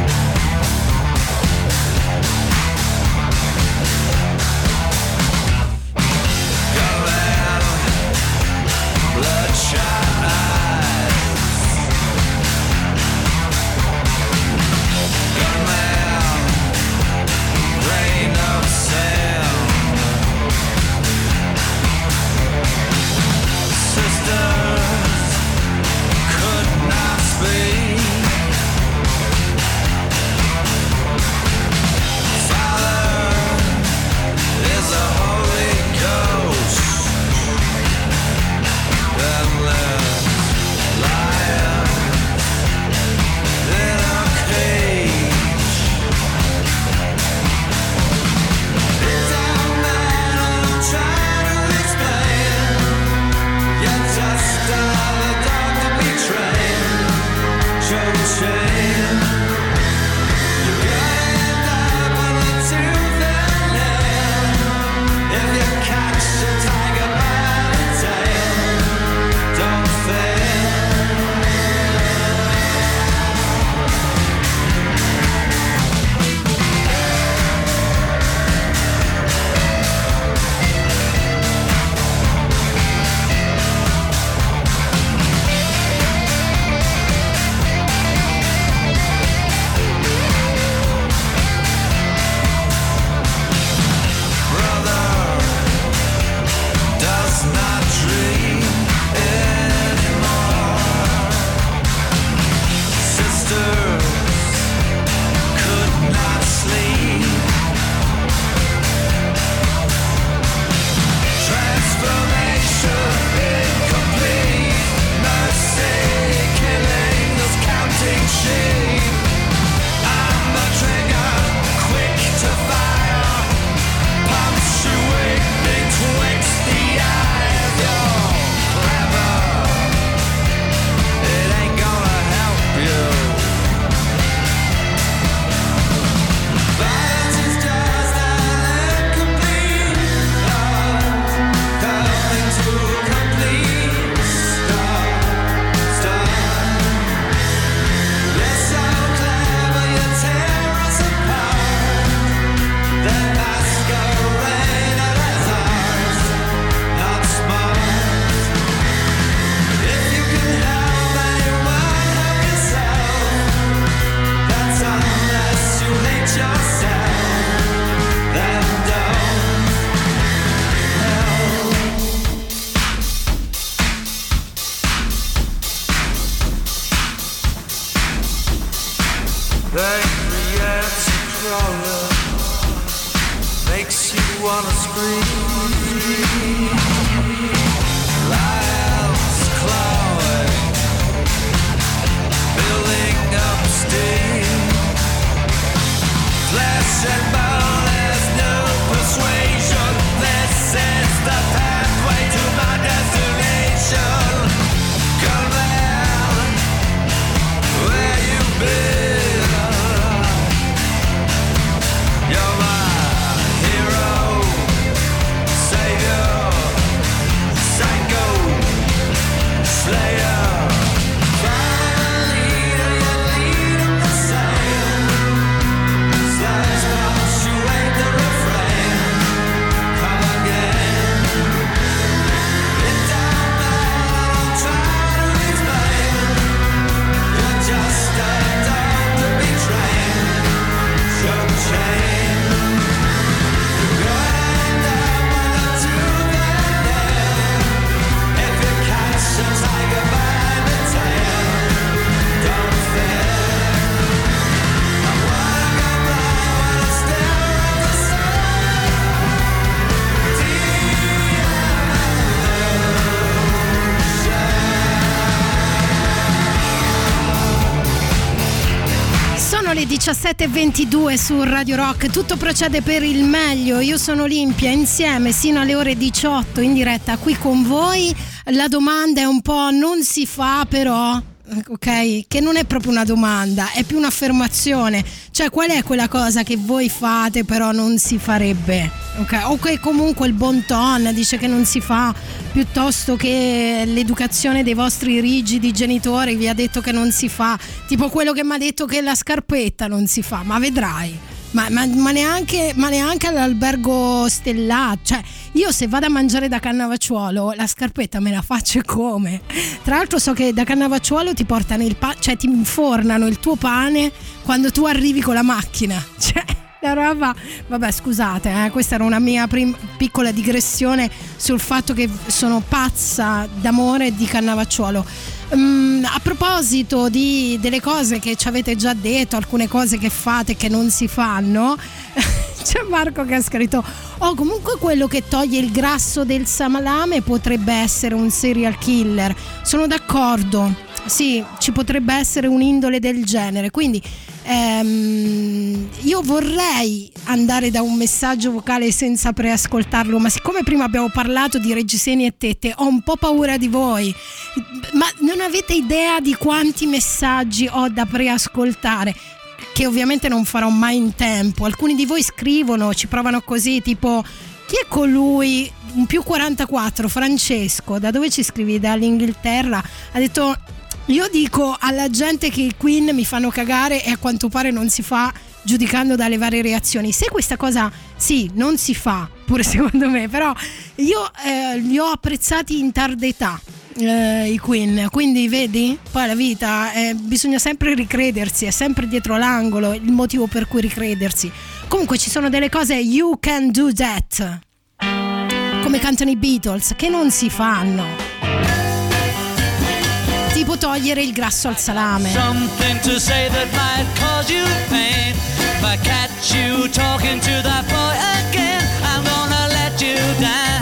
Speaker 1: 17.22 su Radio Rock, tutto procede per il meglio, io sono Olimpia insieme sino alle ore 18 in diretta qui con voi, la domanda è un po' non si fa però ok? Che non è proprio una domanda, è più un'affermazione. Cioè, qual è quella cosa che voi fate però non si farebbe? Ok? O che comunque il bon ton dice che non si fa, piuttosto che l'educazione dei vostri rigidi genitori vi ha detto che non si fa. Tipo quello che mi ha detto che la scarpetta non si fa, ma vedrai. Ma, ma, ma, neanche, ma, neanche, all'albergo stellato. Cioè, io se vado a mangiare da Cannavacciuolo, la scarpetta me la faccio come. Tra l'altro, so che da Cannavacciuolo ti portano il pane, cioè ti infornano il tuo pane quando tu arrivi con la macchina. Cioè. La roba, vabbè, scusate, eh, questa era una mia prim- piccola digressione sul fatto che sono pazza d'amore di Cannavacciuolo. Um, a proposito di, delle cose che ci avete già detto, alcune cose che fate che non si fanno, c'è Marco che ha scritto: Oh, comunque quello che toglie il grasso del samalame potrebbe essere un serial killer. Sono d'accordo. Sì, ci potrebbe essere un'indole del genere. Quindi ehm, io vorrei andare da un messaggio vocale senza preascoltarlo, ma siccome prima abbiamo parlato di reggiseni e tette, ho un po' paura di voi. Ma non avete idea di quanti messaggi ho da preascoltare? Che ovviamente non farò mai in tempo. Alcuni di voi scrivono, ci provano così, tipo chi è colui? Un più 44, Francesco, da dove ci scrivi? Dall'Inghilterra. Ha detto io dico alla gente che i Queen mi fanno cagare e a quanto pare non si fa giudicando dalle varie reazioni. Se questa cosa sì, non si fa, pure secondo me, però io eh, li ho apprezzati in tarda età. Eh, i Queen, quindi vedi, poi la vita eh, bisogna sempre ricredersi, è sempre dietro l'angolo il motivo per cui ricredersi. Comunque ci sono delle cose you can do that, come cantano i Beatles, che non si fanno tipo togliere il grasso al salame.
Speaker 13: Something to say that might cause you pain. If I catch you talking to that boy again, I'm gonna let you down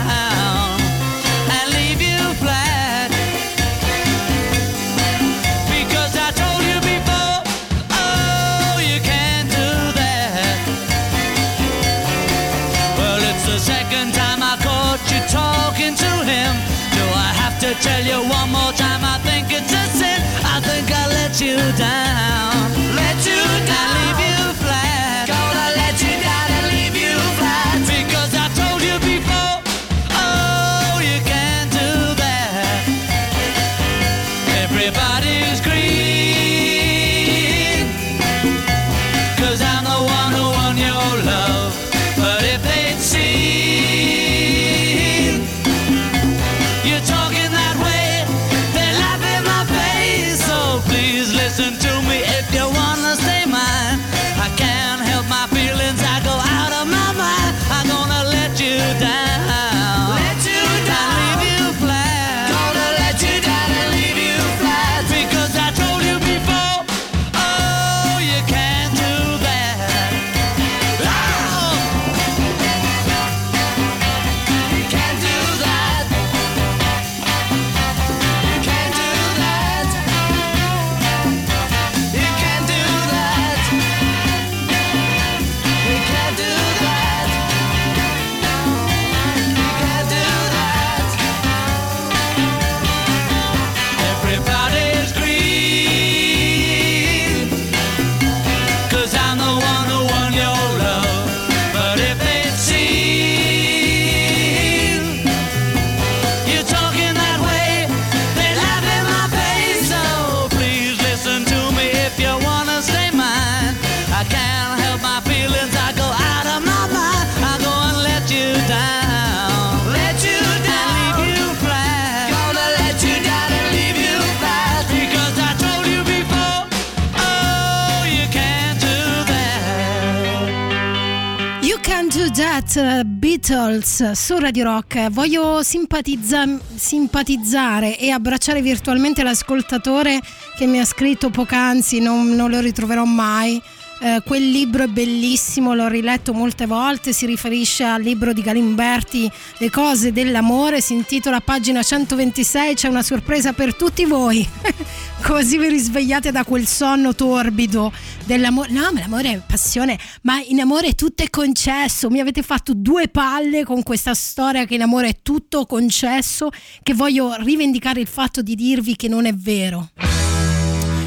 Speaker 1: Beatles su Radio Rock. Voglio simpatizza- simpatizzare e abbracciare virtualmente l'ascoltatore che mi ha scritto poc'anzi, non, non lo ritroverò mai. Eh, quel libro è bellissimo, l'ho riletto molte volte, si riferisce al libro di Galimberti, Le cose dell'amore, si intitola pagina 126, c'è una sorpresa per tutti voi. Così vi risvegliate da quel sonno torbido dell'amore. No, ma l'amore è passione, ma in amore tutto è concesso. Mi avete fatto due palle con questa storia che in amore è tutto concesso, che voglio rivendicare il fatto di dirvi che non è vero.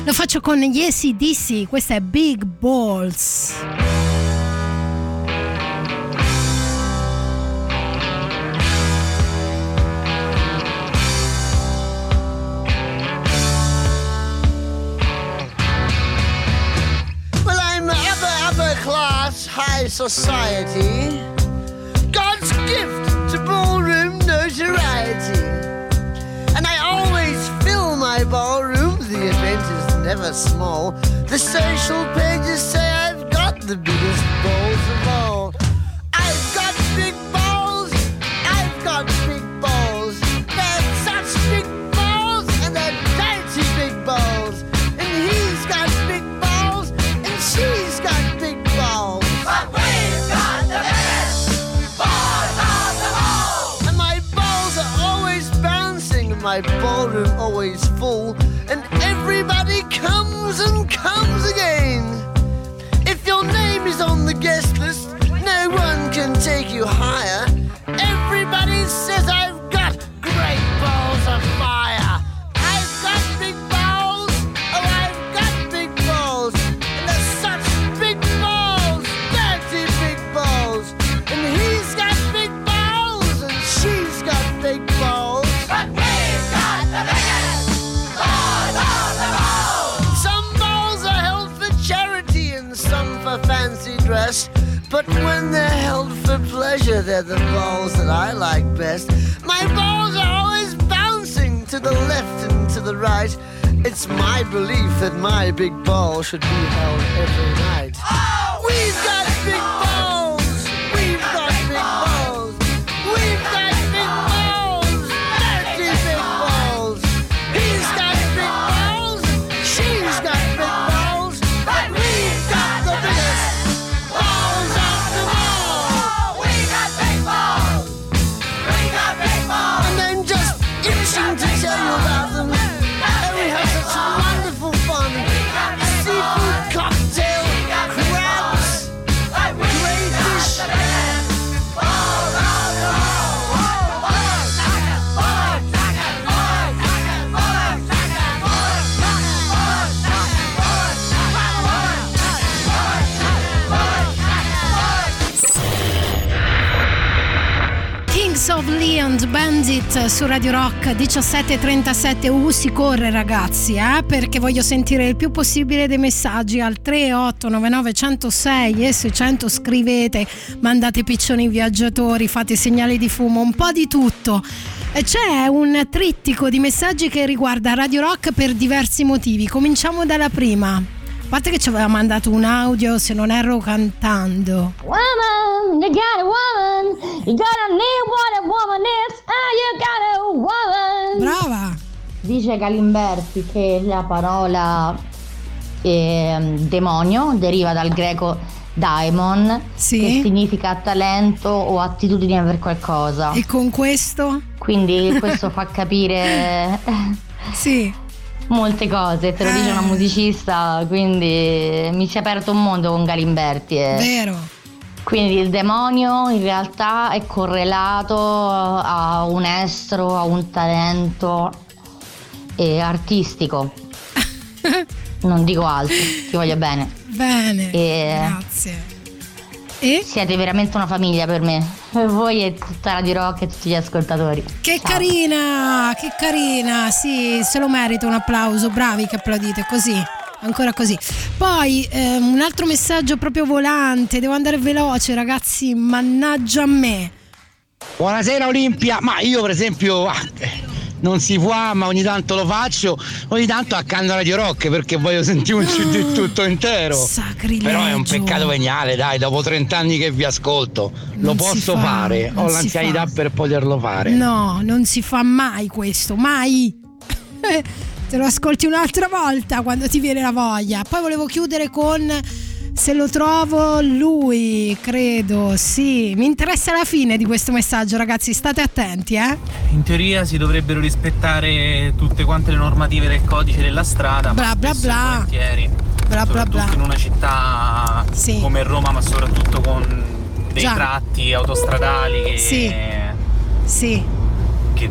Speaker 1: Lo faccio con gli ACDC, questa è Big Balls.
Speaker 17: Well, I'm upper, upper class, high society. God's gift to ballroom notoriety. And I always fill my ballroom, the event is never small. The social pages say I've got the biggest balls of all. I've got big balls, I've got big balls. They're such big balls, and they're dirty big balls. And he's got big balls, and she's got big balls. But we've got the biggest balls of them all. And my balls are always bouncing, and my ballroom always full. Everybody comes and comes again. If your name is on the guest list, that my big ball should be held every night.
Speaker 1: Su Radio Rock 1737 U si corre ragazzi eh, perché voglio sentire il più possibile dei messaggi al 3899 106 e 600 scrivete mandate piccioni viaggiatori fate segnali di fumo un po' di tutto. C'è un trittico di messaggi che riguarda Radio Rock per diversi motivi. Cominciamo dalla prima a parte che ci aveva mandato un audio se non erro cantando
Speaker 18: Woman, you got a woman. You gotta need what a woman is. Ah, you got a woman.
Speaker 1: Brava.
Speaker 12: Dice Galimberti che la parola ehm, demonio deriva dal greco daimon, che significa talento o attitudine per qualcosa.
Speaker 1: E con questo?
Speaker 12: Quindi questo fa capire
Speaker 1: sì.
Speaker 12: Molte cose, te lo dice una musicista, quindi mi si è aperto un mondo con Galimberti. e-
Speaker 1: Vero.
Speaker 12: Quindi il demonio in realtà è correlato a un estro, a un talento eh, artistico. Non dico altro, ti voglio bene.
Speaker 1: Bene.
Speaker 12: E
Speaker 1: Grazie. E?
Speaker 12: Siete veramente una famiglia per me. E voi e tutta Radio Rock e tutti gli ascoltatori.
Speaker 1: Che
Speaker 12: Ciao.
Speaker 1: carina, che carina, sì, se lo merita un applauso, bravi che applaudite, così, ancora così. Poi ehm, un altro messaggio proprio volante, devo andare veloce ragazzi, mannaggia a me.
Speaker 7: Buonasera Olimpia, ma io per esempio ah, eh, non si può, ma ogni tanto lo faccio, ogni tanto accanto a Radio Rock perché voglio sentire un CD tutto intero.
Speaker 1: Sacrilegio.
Speaker 7: Però è un peccato veniale, dai, dopo 30 anni che vi ascolto, lo
Speaker 1: Non
Speaker 7: posso
Speaker 1: fa,
Speaker 7: fare, ho l'anzianità per poterlo fare.
Speaker 1: No, non si fa mai questo, mai. Te lo ascolti un'altra volta quando ti viene la voglia. Poi volevo chiudere con Se lo trovo lui, credo, sì. Mi interessa la fine di questo messaggio, ragazzi, state attenti, eh.
Speaker 19: In teoria si dovrebbero rispettare tutte quante le normative del codice della strada,
Speaker 1: Bla,
Speaker 19: ma
Speaker 1: bla, bla.
Speaker 19: volentieri,
Speaker 1: Bla, bla, bla.
Speaker 19: in una città
Speaker 1: Sì.
Speaker 19: come Roma, ma soprattutto con dei
Speaker 1: Già.
Speaker 19: tratti autostradali che,
Speaker 1: Sì. Sì.
Speaker 19: che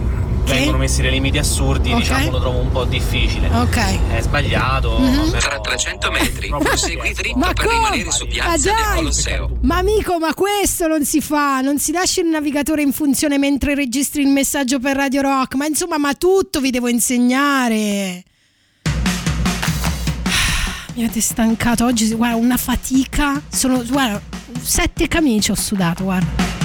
Speaker 19: vengono messi dei limiti assurdi,
Speaker 1: Ok.
Speaker 19: diciamo lo trovo un po' difficile.
Speaker 1: Ok.
Speaker 19: È sbagliato,
Speaker 1: Mhm.
Speaker 19: però-
Speaker 20: Tra 300 metri, prosegui dritto
Speaker 1: Ma
Speaker 20: per
Speaker 1: come?
Speaker 20: rimanere su
Speaker 1: Ma
Speaker 20: piazza del
Speaker 1: dai!
Speaker 20: Colosseo.
Speaker 1: Ma amico, ma questo non si fa, non si lascia il navigatore in funzione mentre registri il messaggio per Radio Rock, ma insomma, ma tutto vi devo insegnare. Mi avete stancato oggi, guarda, una fatica, sono, guarda, sette camicie ho sudato, guarda.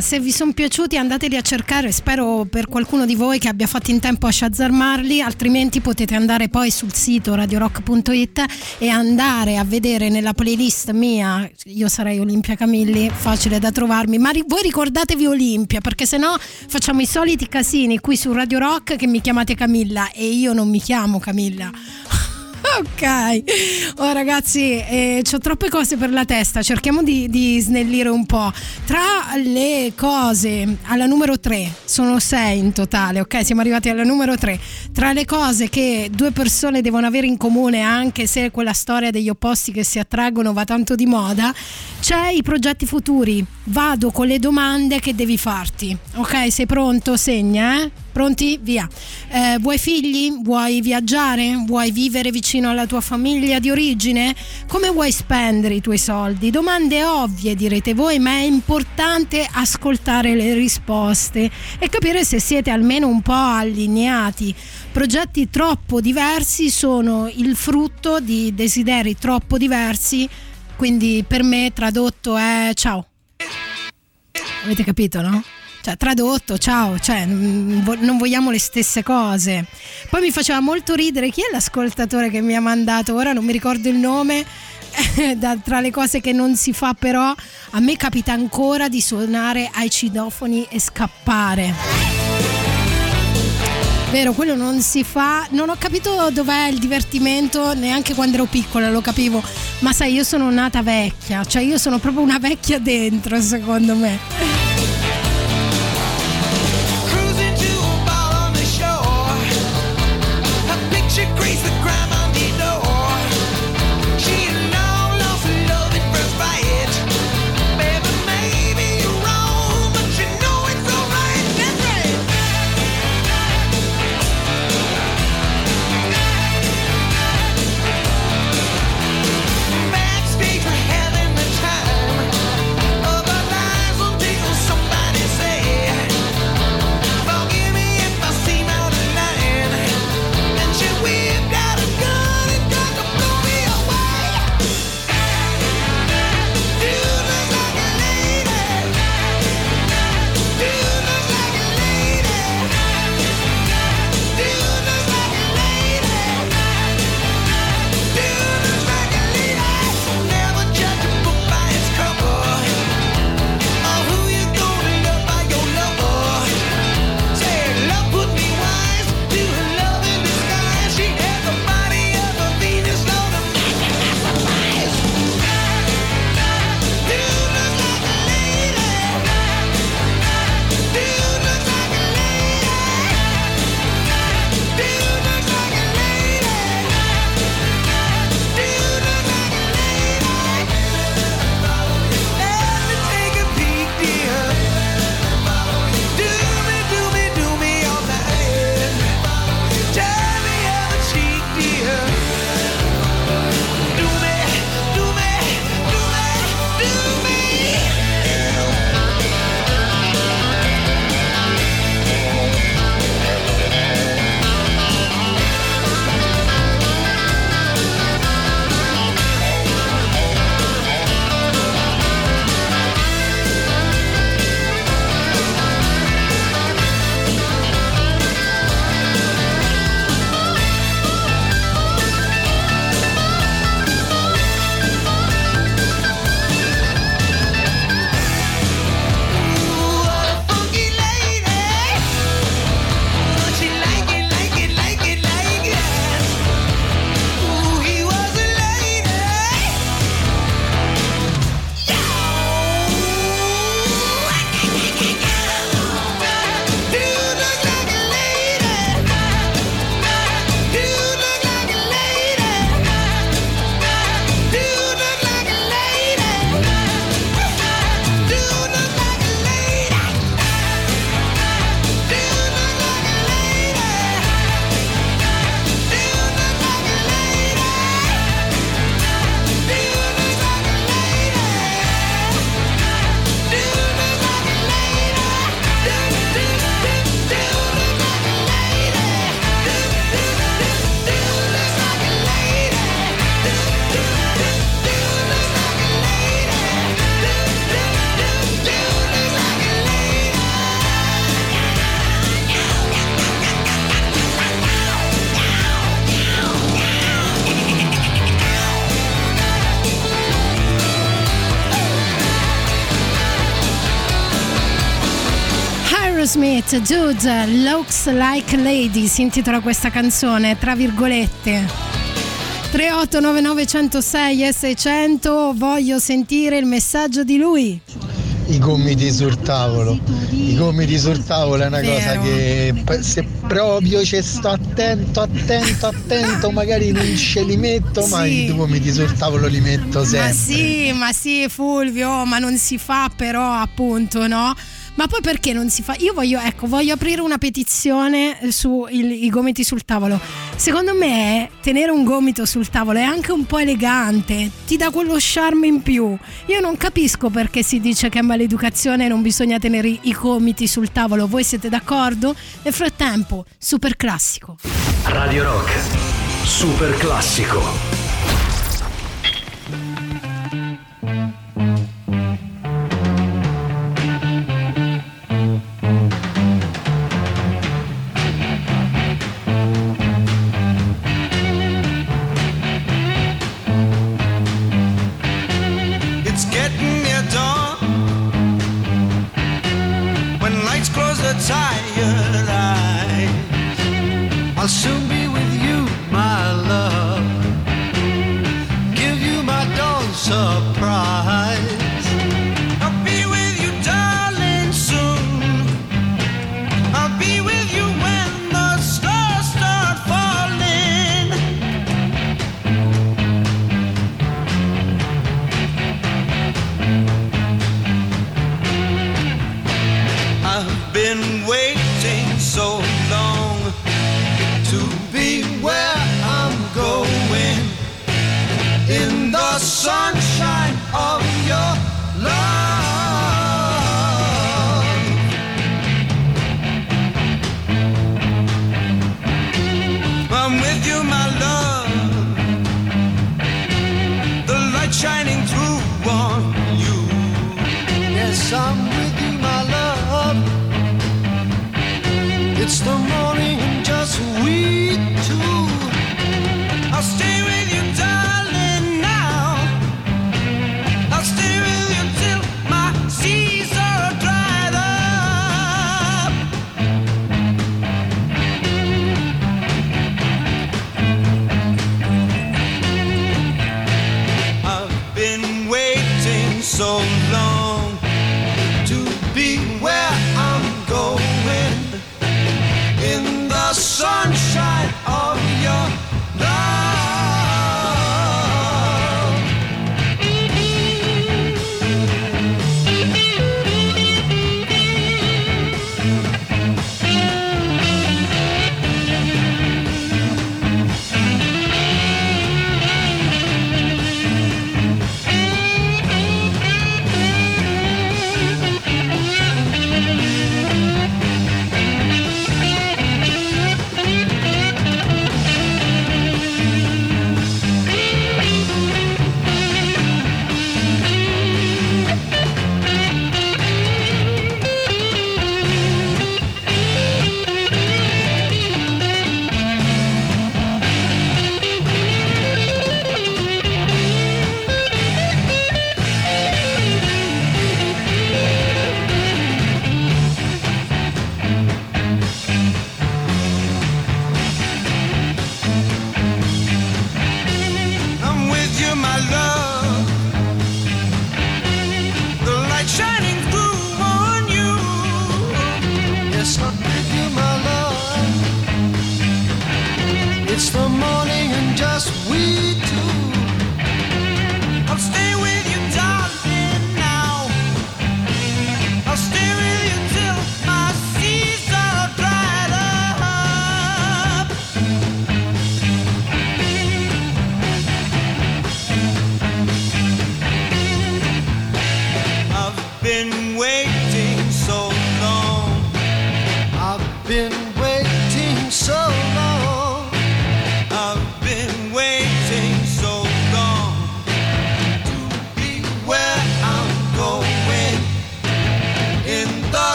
Speaker 1: Se vi sono piaciuti andateli a cercare, spero per qualcuno di voi che abbia fatto in tempo a shazzarmarli, altrimenti potete andare poi sul sito radiorock.it e andare a vedere nella playlist mia, io sarei Olimpia Camilli, facile da trovarmi, ma voi ricordatevi Olimpia perché sennò facciamo i soliti casini qui su Radio Rock che mi chiamate Camilla e io non mi chiamo Camilla. Ok, oh ragazzi, eh, ho troppe cose per la testa, cerchiamo di, di snellire un po'. Tra le cose, alla numero 3, sono 6 in totale, ok? Siamo arrivati alla numero 3. Tra le cose che due persone devono avere in comune, anche se quella storia degli opposti che si attraggono va tanto di moda, c'è i progetti futuri. Vado con le domande che devi farti, ok? Sei pronto? Segna, eh? Pronti? Via. Eh, vuoi figli? Vuoi viaggiare? Vuoi vivere vicino alla tua famiglia di origine? Come vuoi spendere i tuoi soldi? Domande ovvie direte voi, ma è importante ascoltare le risposte e capire se siete almeno un po' allineati. Progetti troppo diversi sono il frutto di desideri troppo diversi, quindi per me tradotto è ciao. Avete capito, no? Cioè, tradotto, ciao, cioè, non vogliamo le stesse cose. Poi mi faceva molto ridere chi è l'ascoltatore che mi ha mandato, ora non mi ricordo il nome, da- tra le cose che non si fa però, a me capita ancora di suonare ai citofoni e scappare. Vero, quello non si fa. Non ho capito dov'è il divertimento neanche quando ero piccola, lo capivo. Ma sai, io sono nata vecchia, cioè io sono proprio una vecchia dentro, secondo me. Aerosmith, Dude, Looks Like Lady, si intitola questa canzone, tra virgolette. 3899 106 e 600, voglio sentire il messaggio di lui.
Speaker 21: I gomiti sul tavolo. I gomiti sul tavolo è una
Speaker 1: Vero.
Speaker 21: cosa che se proprio ci sto attento, attento, attento, magari non ce li metto, ma
Speaker 1: Sì.
Speaker 21: i gomiti sul tavolo li metto
Speaker 1: Ma
Speaker 21: sempre.
Speaker 1: sì, ma sì, Fulvio, ma non si fa però, appunto, no? Ma poi perché non si fa? Io voglio, ecco, voglio aprire una petizione sui gomiti sul tavolo. Secondo me tenere un gomito sul tavolo è anche un po' elegante, ti dà quello charme in più. Io non capisco perché si dice che è maleducazione e non bisogna tenere i gomiti sul tavolo. Voi siete d'accordo? Nel frattempo, super classico.
Speaker 22: Radio Rock. Super classico.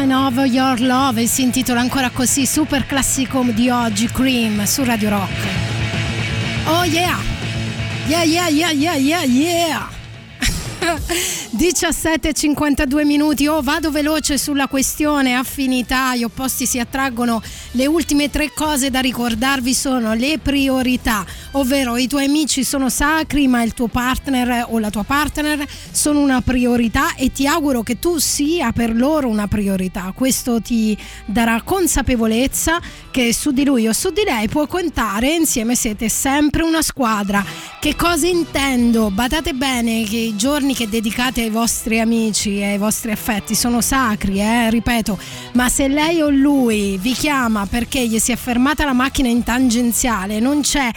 Speaker 13: Sunshine of Your Love
Speaker 1: e si intitola ancora così super classico di oggi Cream su Radio Rock. Oh yeah! Yeah yeah yeah yeah yeah yeah! 17.52 minuti, oh vado veloce sulla questione affinità, gli opposti si attraggono, le ultime tre cose da ricordarvi sono le priorità, ovvero i tuoi amici sono sacri ma il tuo partner o la tua partner sono una priorità e ti auguro che tu sia per loro una priorità, questo ti darà consapevolezza che su di lui o su di lei puoi contare, insieme siete sempre una squadra. Che cosa intendo? Badate bene che i giorni che dedicate ai vostri amici e ai vostri affetti sono sacri, eh? ripeto, ma se lei o lui vi chiama perché gli si è fermata la macchina in tangenziale, non c'è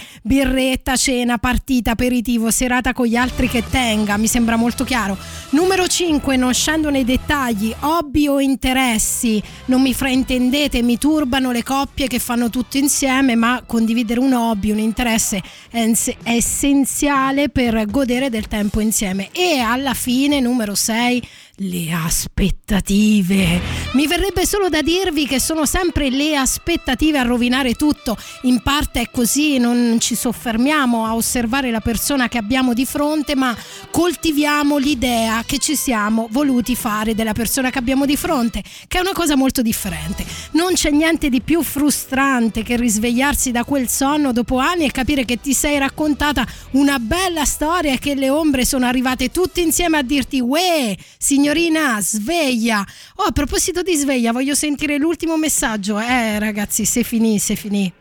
Speaker 1: birretta, cena, partita, aperitivo, serata con gli altri che tenga, mi sembra molto chiaro. Numero 5, non scendo nei dettagli, hobby o interessi, non mi fraintendete, mi turbano le coppie che fanno tutto insieme, ma condividere un hobby, un interesse è essenziale per godere del tempo insieme. E alla fine, numero 6, le aspettative. Mi verrebbe solo da dirvi che sono sempre le aspettative a rovinare tutto. In parte è così, non ci soffermiamo a osservare la persona che abbiamo di fronte, ma coltiviamo l'idea che ci siamo voluti fare della persona che abbiamo di fronte, che è una cosa molto differente. Non c'è niente di più frustrante che risvegliarsi da quel sonno dopo anni e capire che ti sei raccontata una bella storia e che le ombre sono arrivate tutte insieme a dirti Uè, signorina, sveglia. Oh, a proposito di sveglia, voglio sentire l'ultimo messaggio. Eh, ragazzi, se finì, se finì.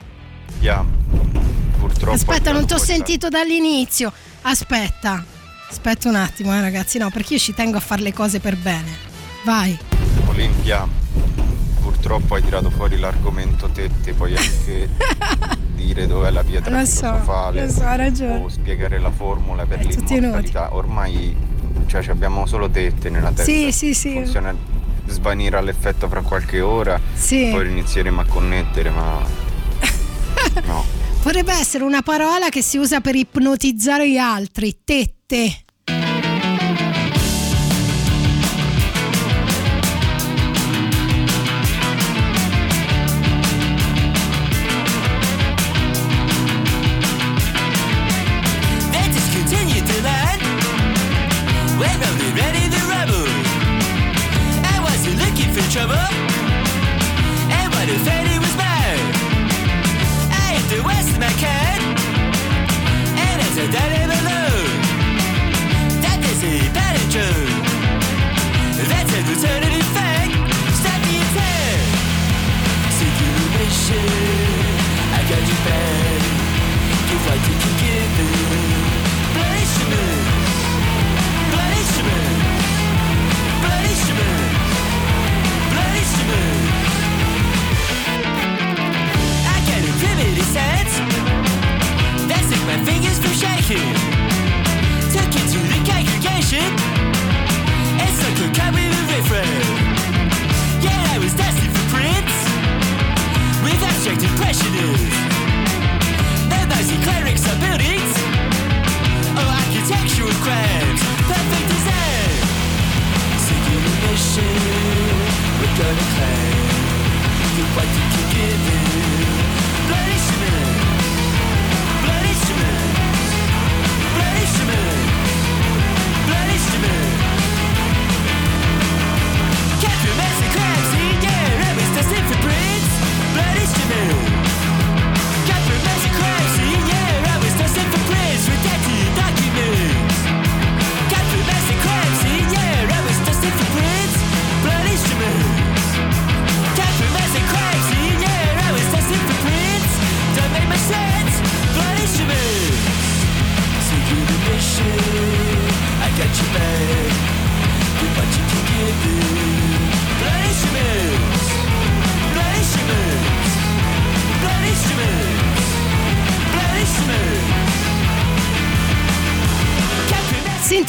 Speaker 23: Yeah. Purtroppo
Speaker 1: Aspetta, non ti ho sentito dall'inizio. Aspetta. Aspetta un attimo, eh, ragazzi. No, perché io ci tengo a fare le cose per bene. Vai.
Speaker 23: Olimpia, purtroppo hai tirato fuori l'argomento tette, puoi anche dire dov'è la pietra
Speaker 1: Lo so,
Speaker 23: filosofale
Speaker 1: lo so, ragione.
Speaker 23: o spiegare la formula per
Speaker 1: tutti
Speaker 23: l'immortalità. Ormai cioè, ci abbiamo solo tette nella testa.
Speaker 1: Sì, sì, sì.
Speaker 23: Funziona, svanirà l'effetto fra qualche ora,
Speaker 1: Sì.
Speaker 23: poi inizieremo a connettere, ma no.
Speaker 1: Potrebbe essere una parola che si usa per ipnotizzare gli altri. Tette.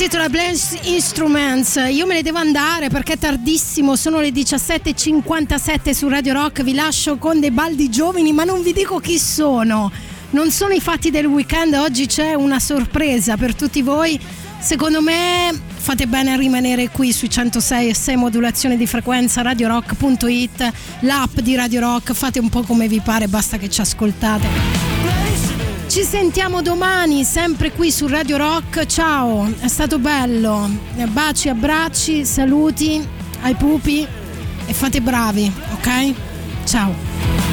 Speaker 1: Intitola Blanche Instruments. Io me ne devo andare perché è tardissimo, sono le 17.57 su Radio Rock. Vi lascio con dei baldi giovani, ma non vi dico chi sono. Non sono i fatti del weekend, oggi c'è una sorpresa per tutti voi. Secondo me fate bene a rimanere qui sui 106 e 6 modulazione di frequenza radiorock.it, l'app di Radio Rock, fate un po' come vi pare, basta che ci ascoltate. Ci sentiamo domani, sempre qui su Radio Rock. Ciao, è stato bello. Baci, abbracci, saluti ai pupi e fate bravi, ok? Ciao.